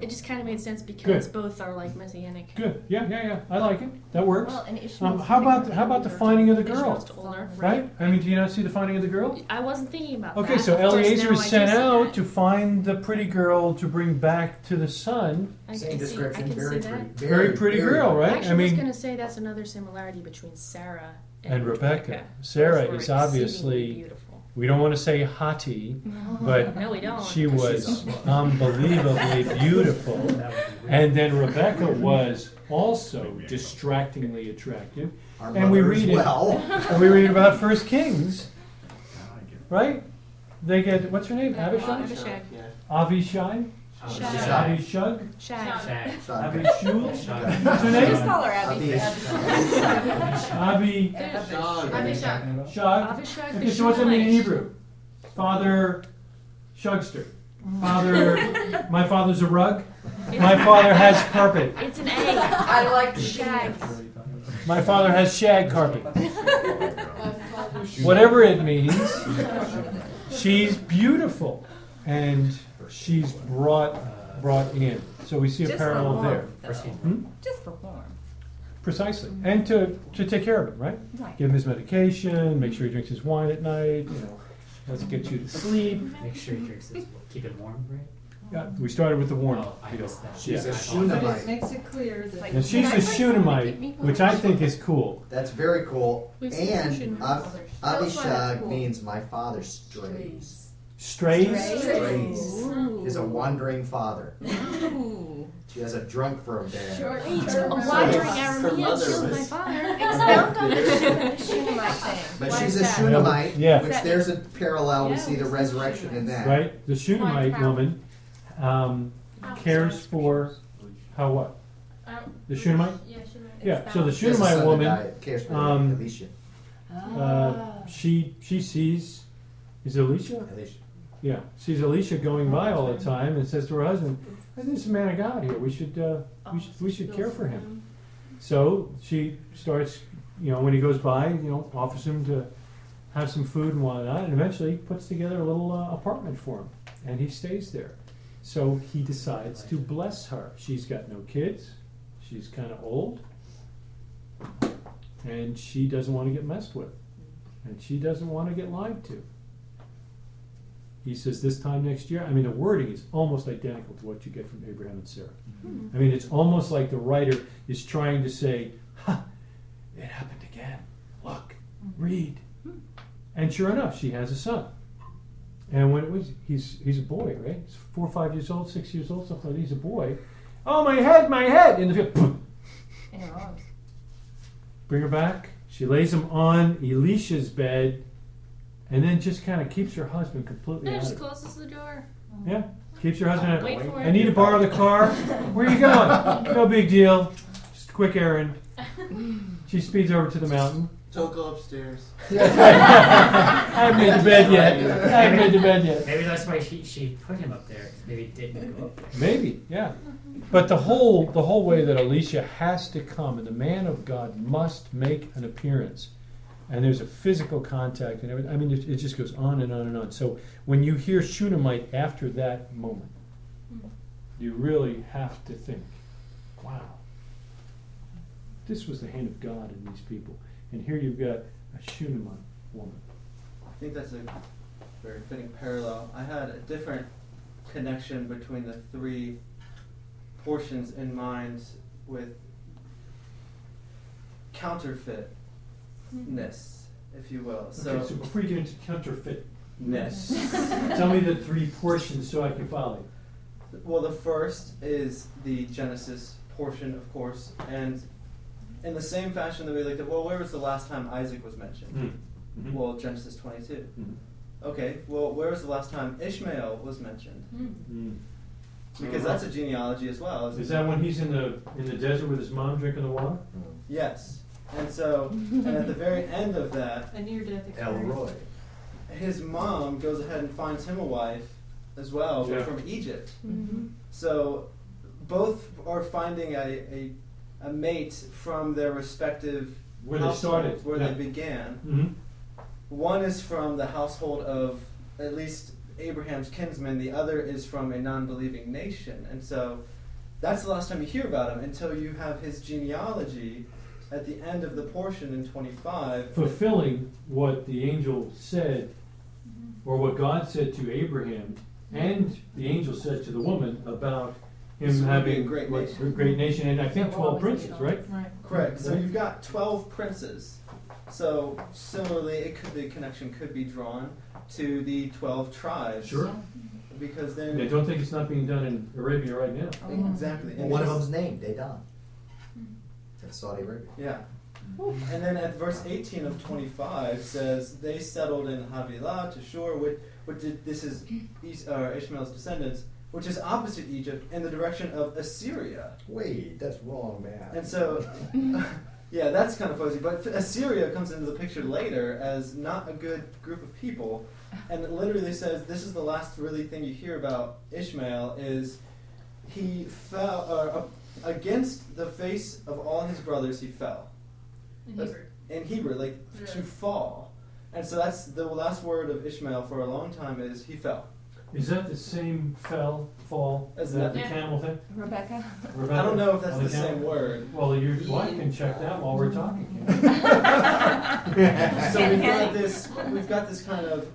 it just kind of made sense because Good. both are like messianic. Good. Yeah, yeah, yeah. I like it. That works. Well, and Um, how about how about the finding of the girl? Ishmael's older. Right? I mean, do you not see the finding of the girl? I wasn't thinking about Okay, that. so Of course, Eliezer now is do sent see out that. to find the pretty girl to bring back to the son. I Same can see, I description, can very see pretty. that. Very pretty girl, right? I mean, I actually was mean- going to say that's another similarity between Sarah and, And Rebecca. Both Sarah were is obviously beautiful. We don't want to say hottie, but No, we don't. she was unbelievably beautiful. That would be weird. And then Rebecca was also distractingly attractive. Our And we mother as read it. And we read about First Kings, right? They get what's her name? Uh, Abishai. Abishag. Avishai. Shag. Abishag. Shag. Shag. Abishul. Shag. What's her Just name? call her Abby. Abi. Abishag. Shag. Avishag Okay, the so what's that mean in Hebrew? Father Shugster. Father, my father's a rug. My father has carpet. It's an A. I like the Shag. My father has shag carpet. Whatever it means, she's beautiful, and she's brought brought in. So we see a Just for parallel warmth, there. though. Hmm? Just for warmth. Precisely, and to to take care of him, right? Right. Give him his medication, make sure he drinks his wine at night. You know, let's get you to sleep. Make sure he drinks this. Keep it warm, right? Yeah, we started with the warning. Oh, I missed that. She's a Yeah. I Shunammite. makes it clear that. Like- And she's Can I a? Shunammite, which I think is cool. That's very cool. We've seen some And Shunammite Ab- fathers. Why that's Abishag cool. means my father strays. Strays. Strays Ooh. is a wandering father. Ooh. She has a drunk for a dad. Short Wait, a memory. wandering Her Aramean mother killed my father. Expound on the Shun- Shunammite thing. But Why she's is a that? Shunammite, Yeah. which there's a parallel. We see the resurrection in that. Right? The Shunammite woman um, cares for how what? Um, The Shunammite? Yeah, Shunammite. Yeah. So the She has a son Shunammite woman, cares for um, Elisha. uh, she she sees is it Alicia? Elisha. Yeah, sees Alicia going by all the time and says to her husband, "I think this is a man of God here. We should uh, we should we should care for him." So she starts, you know, when he goes by, you know, offers him to have some food and whatnot, and eventually puts together a little uh, apartment for him, and he stays there. So he decides to bless her. She's got no kids. She's kind of old, and she doesn't want to get messed with, and she doesn't want to get lied to. He says this time next year. I mean, the wording is almost identical to what you get from Abraham and Sarah. Mm-hmm. I mean, it's almost like the writer is trying to say, "Ha, it happened again. Look, mm-hmm. read." Hmm. And sure enough, she has a son. And when it was, he's he's a boy, right? He's four, or five years old, six years old, something like that. He's a boy. Oh, my head, my head! In the field, boom. In her arms. bring her back. She lays him on Elisha's bed, and then just kind of keeps her husband completely No, out just of it. closes the door. Yeah, keeps your husband out. Wait for I it. need to borrow the car. Where are you going? no big deal. Just a quick errand. She speeds over to the mountain. Don't go upstairs. I haven't made the bed yet. I haven't made the bed yet. Maybe that's why she, she put him up there. Maybe it didn't go up there. Maybe, yeah. But the whole the whole way that Alicia has to come and the man of God must make an appearance, and there's a physical contact and everything. I mean, it, it just goes on and on and on. So when you hear Shunammite after that moment, mm-hmm. you really have to think, wow, this was the hand of God in these people, and here you've got a Shunammite woman. I think that's a very fitting parallel. I had a different connection between the three portions in mind with counterfeitness, if you will. So, okay, so before you get into counterfeit, ness. tell me the three portions so I can follow. you. Well, the first is the Genesis portion, of course, and in the same fashion that we looked at, well, where was the last time Isaac was mentioned? Mhm. Well, Genesis 22. Mhm. Okay, well, where was the last time Ishmael was mentioned? Mm. Because that's a genealogy as well. isn't Is it? that when he's in the in the desert with his mom drinking the water? Yes. And so, and at the very end of that, A near death experience. Roy. his mom goes ahead and finds him a wife as well, but Yeah. from Egypt. Mm-hmm. So both are finding a, a, a mate from their respective Where they households started, where yeah. they began. Mhm. One is from the household of at least Abraham's kinsmen. The other is from a non-believing nation, and so that's the last time you hear about him until you have his genealogy at the end of the portion in 25. fulfilling what the angel said, or what God said to Abraham, and the angel said to the woman about him would be a having great what, nation. a great nation, and I think twelve princes, right? Correct. So you've got 12 princes. So similarly, it could the connection could be drawn to the 12 tribes. Sure. Because then I don't think it's not being done in Arabia right now. exactly. Well, And one of this- them's named Dedan. That's Saudi Arabia. Yeah. And then at verse 18 of 25 says, They settled in Havilah to Shur, which, which did, this is Is, uh, Ishmael's descendants, which is opposite Egypt in the direction of Assyria. Wait, that's wrong, man. And so, yeah, that's kind of fuzzy. But Assyria comes into the picture later as not a good group of people, and it literally says this is the last really thing you hear about Ishmael is he fell uh, up against the face of all his brothers. He fell In That's- Hebrew. in Hebrew, like Yeah. to fall. And so that's the last word of Ishmael for a long time is he fell. Is that the same fell, fall, As that the that- camel thing? Rebecca? Rebecca? I don't know if that's On the same word. Well, your wife can check that while we're talking. so we've got this we've got this kind of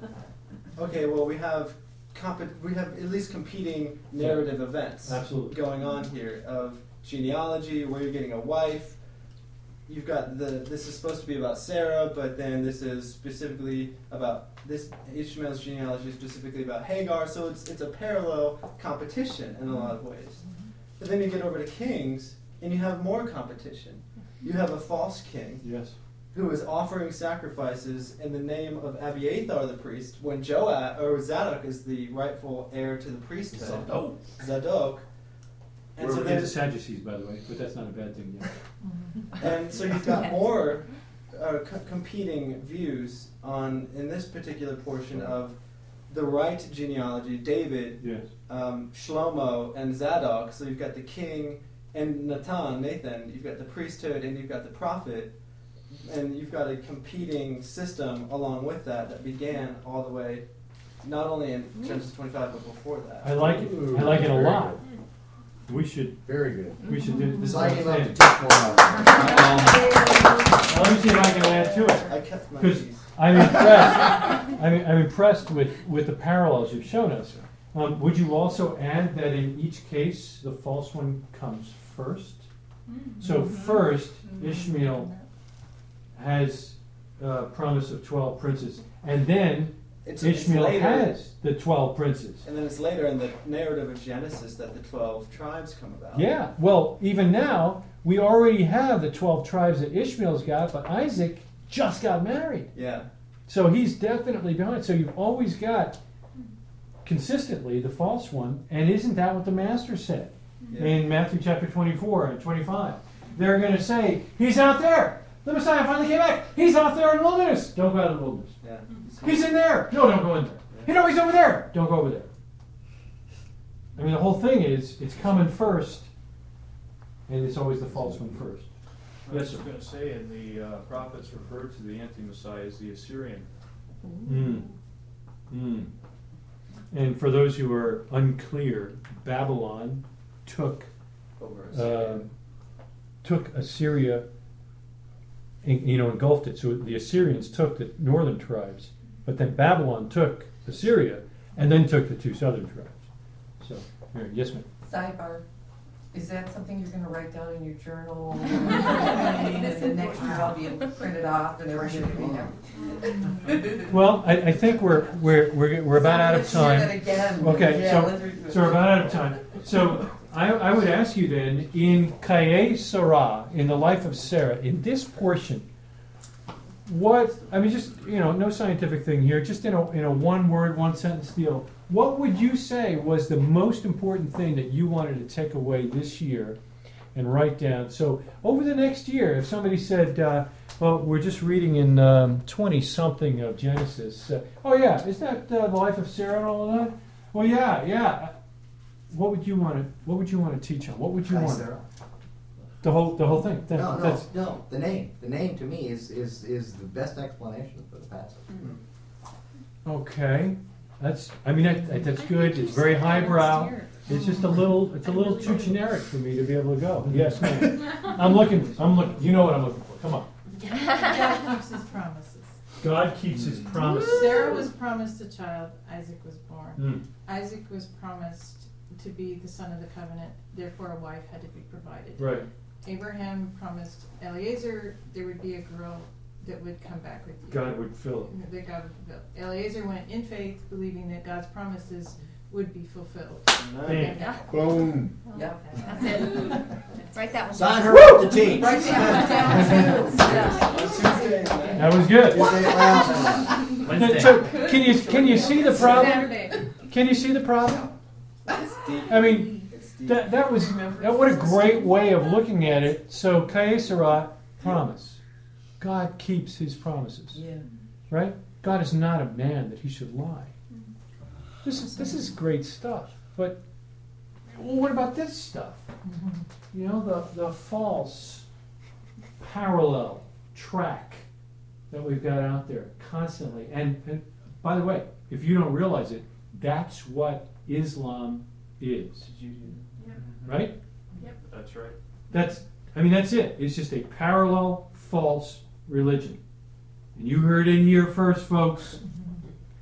okay well we have comp- we have at least competing narrative events Absolutely. going on here of genealogy where you're getting a wife you've got the this is supposed to be about Sarah but then this is specifically about this Ishmael's genealogy is specifically about Hagar so it's it's a parallel competition in a lot of ways mm-hmm. but then you get over to Kings and you have more competition you have a false king Yes. who is offering sacrifices in the name of Abiathar the priest when Joab or Zadok is the rightful heir to the priesthood. Zadok. Zadok. And We're so into there's Sadducees, by the way, but that's not a bad thing. Yeah. and so you've got more uh, co- competing views on in this particular portion of the right genealogy, David, Yes. um, Shlomo, and Zadok. So you've got the king and Nathan, Nathan. You've got the priesthood and you've got the prophet, and you've got a competing system along with that that began all the way, not only in Genesis 25 but before that. I like it. I like it a lot. We should. Very good. We should do this. Sign him up to thing. teach more. Now, um, let me see if I can add to it. I kept my Because keys. I'm impressed. I'm, I'm impressed with, with the parallels you've shown us. Um, would you also add that in each case the false one comes first? So mm-hmm. first, mm-hmm. Ishmael has a promise of twelve princes, and then It's- it's Ishmael later- has the twelve princes. And then it's later in the narrative of Genesis that the 12 tribes come about. Yeah, well, even now, we already have the 12 tribes that Ishmael's got, but Isaac just got married. Yeah. So he's definitely behind. So you've always got consistently the false one, and isn't that what the Master said Yeah. in Matthew chapter 24 and 25? They're going to say, He's out there! The Messiah finally came back! He's out there in the wilderness! Don't go out in the wilderness. Yeah. He's in there! No, don't go in there. You know, he's over there! Don't go over there. I mean, the whole thing is, it's coming first, and it's always the false one first. Yes, I was just going to say, and the uh, prophets referred to the anti-Messiah as the Assyrian. Mm. Mm. And for those who are unclear, Babylon took Over uh, Assyria. took Assyria, en- you know, engulfed it. So the Assyrians took the northern tribes, but then Babylon took Assyria, and then took the two southern tribes. So, here, yes, ma'am. Sidebar, is that something you're gonna write down in your journal? And then next year I'll be printed off and everything will be there. Well, I, I think we're we're we're, we're about out of Let's that time. again. Okay, Yeah, so so we're about out of time. So I, I would ask you then in Chayei Sarah, in the life of Sarah, in this portion, what I mean, just you know, no scientific thing here, just in a in a one word, one sentence deal. What would you say was the most important thing that you wanted to take away this year and write down? So over the next year, if somebody said, uh, "Well, we're just reading in twenty something of Genesis," uh, oh yeah, is that uh, the life of Sarah and all of that? Well, yeah, yeah. What would you want to What would you want to teach on? What would you want? Sarah. The whole the whole thing. That- No, no, that's- no. The name, the name to me is is is the best explanation for the passage. Mm-hmm. Okay, that's, I mean, that, that's good, it's very highbrow. It's just a little, it's a little too generic for me to be able to go. Mm-hmm. Yes, ma'am. I'm looking, I'm looking, you know what I'm looking for, come on. God keeps his promises. God keeps his mm-hmm. promise. Sarah was promised a child, Isaac was born. Hmm. Isaac was promised to be the son of the covenant, therefore a wife had to be provided. Right. Abraham promised Eliezer there would be a girl that would come back with you. God would fill it. That God would fulfill. Eliezer went in faith, believing that God's promises would be fulfilled. Bam. And that- Boom. Yep. That's it. Write that one. Sign her up the team. Write that one down too. That was good. Wednesday. So, can you, can you see the problem? Saturday. Can you see the problem? I mean, that, that was, that, what a great way of looking at it. So, Chayei Sarah, promise. God keeps his promises. Yeah. right? God is not a man that he should lie. This is this is great stuff. But well, what about this stuff? You know, the the false parallel track that we've got out there constantly. And, and by the way, if you don't realize it, that's what Islam is. Right? That's right. That's I mean that's it. It's just a parallel false religion. And you heard it here first, folks.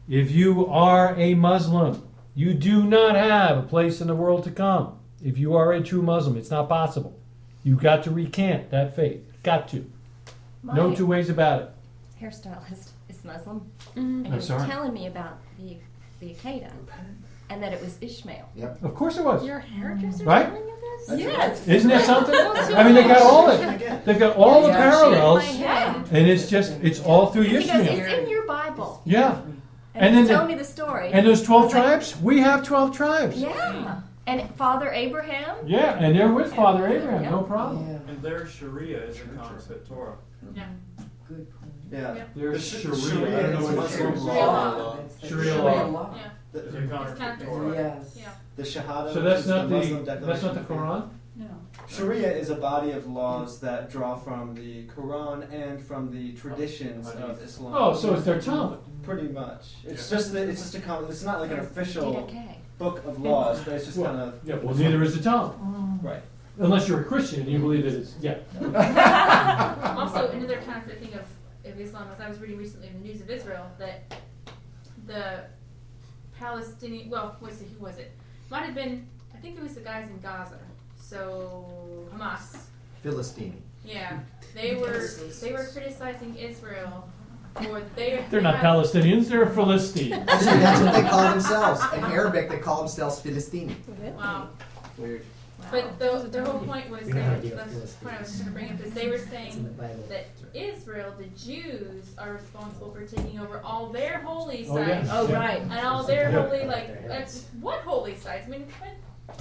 If you are a Muslim, you do not have a place in the world to come. If you are a true Muslim, it's not possible. You've got to recant that faith. Got to. No two ways about it. hairstylist is Muslim, Mm. and he I'm was sorry. telling me about the the Akeda, and that it was Ishmael. Yep. Of course it was. Your hairdresser Right? telling you this? That's Yes. Isn't that something? I mean, they got all it. They've got all the Yeah, parallels, My head. and it's just it's all through He goes, Ishmael. it's in your Bible. Yeah. And, And he's then the- me the story. And those twelve was like, tribes, we have twelve tribes. Yeah. And Father Abraham. Yeah, and they're with Father Abraham, no problem. Yeah. And their Sharia is a counterfeit Torah. Good point. Yeah. There's The Sharia. Sharia I is Sharia law. That's Sharia law. Yeah. The, It's a counterfeit counterfeit Torah. Yes. Yeah. the Shahada. So that's is not the the Muslim that's not the. Quran. No. Sharia is a body of laws that draw from the Quran and from the traditions of Islam. Oh, so it's their Talmud. Pretty much. It's Yeah. just that it's just a common. It's not like an official Okay. book of laws, but it's just Well, kind of Yeah, well, neither is the Talmud, oh. right. unless you're a Christian and you believe that it's yeah. Also, another counterfeit thing of, of Islam was I was reading recently in the news of Israel that the Palestinian, well, was it, who was it? Might have been, I think it was the guys in Gaza. So Hamas. Philistine. Yeah, they were they were criticizing Israel for they. They're they not have- Palestinians; they're Philistines. Actually, that's what they call themselves. In Arabic, they call themselves Philistini. Wow. Weird. But the, the whole point was We don't have that, to that's do the point I was going to bring up is they were It's the saying that Israel, the Jews, are responsible for taking over all their holy Oh, yeah. sites. Oh, Yeah. right. And all their Yeah. holy, like, that's, uh, what holy sites? I mean, what?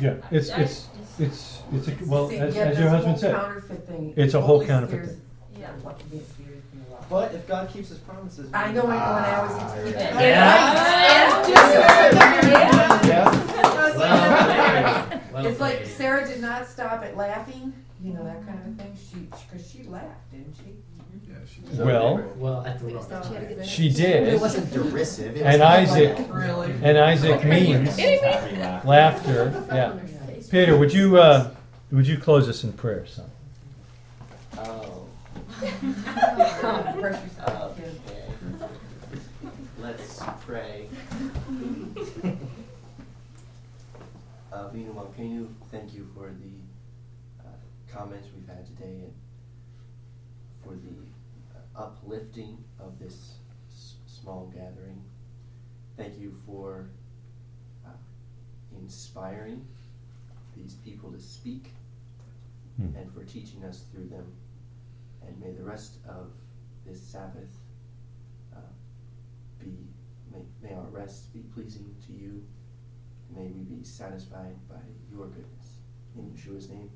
Yeah, it's it's it's it's a, well, See, as, yeah, as your husband whole said, thing. it's a whole always counterfeit thing. Yeah. What can get scared me a lot. But if God keeps His promises, I know, I know, and I always hear yeah. that. Yeah. Yeah. Well, well It's like. Sarah did not stop at laughing, you know, that kind of thing. She, because she laughed, didn't she? Yeah, she Well, Well, at the wrong So she had a good she It did, wasn't derisive. It was and kind Isaac Really? and Isaac means laughter. Yeah, Peter, would you uh, would you close us in prayer, son? Oh. Okay. Let's pray. Uh, Vina Malkenu, thank you for the uh, comments we've had today and for the uh, uplifting of this s- small gathering. Thank you for uh, inspiring these people to speak Hmm. and for teaching us through them. And may the rest of this Sabbath uh, be, may, may our rest be pleasing to you. May we be satisfied by your goodness. In Yeshua's name,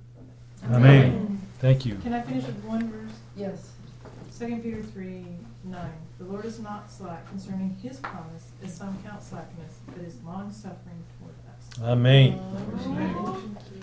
amen. Amen. Thank you. Can I finish with one verse? Yes. Second Peter three nine. The Lord is not slack concerning his promise, as some count slackness, but is long suffering toward us. Amen. Amen.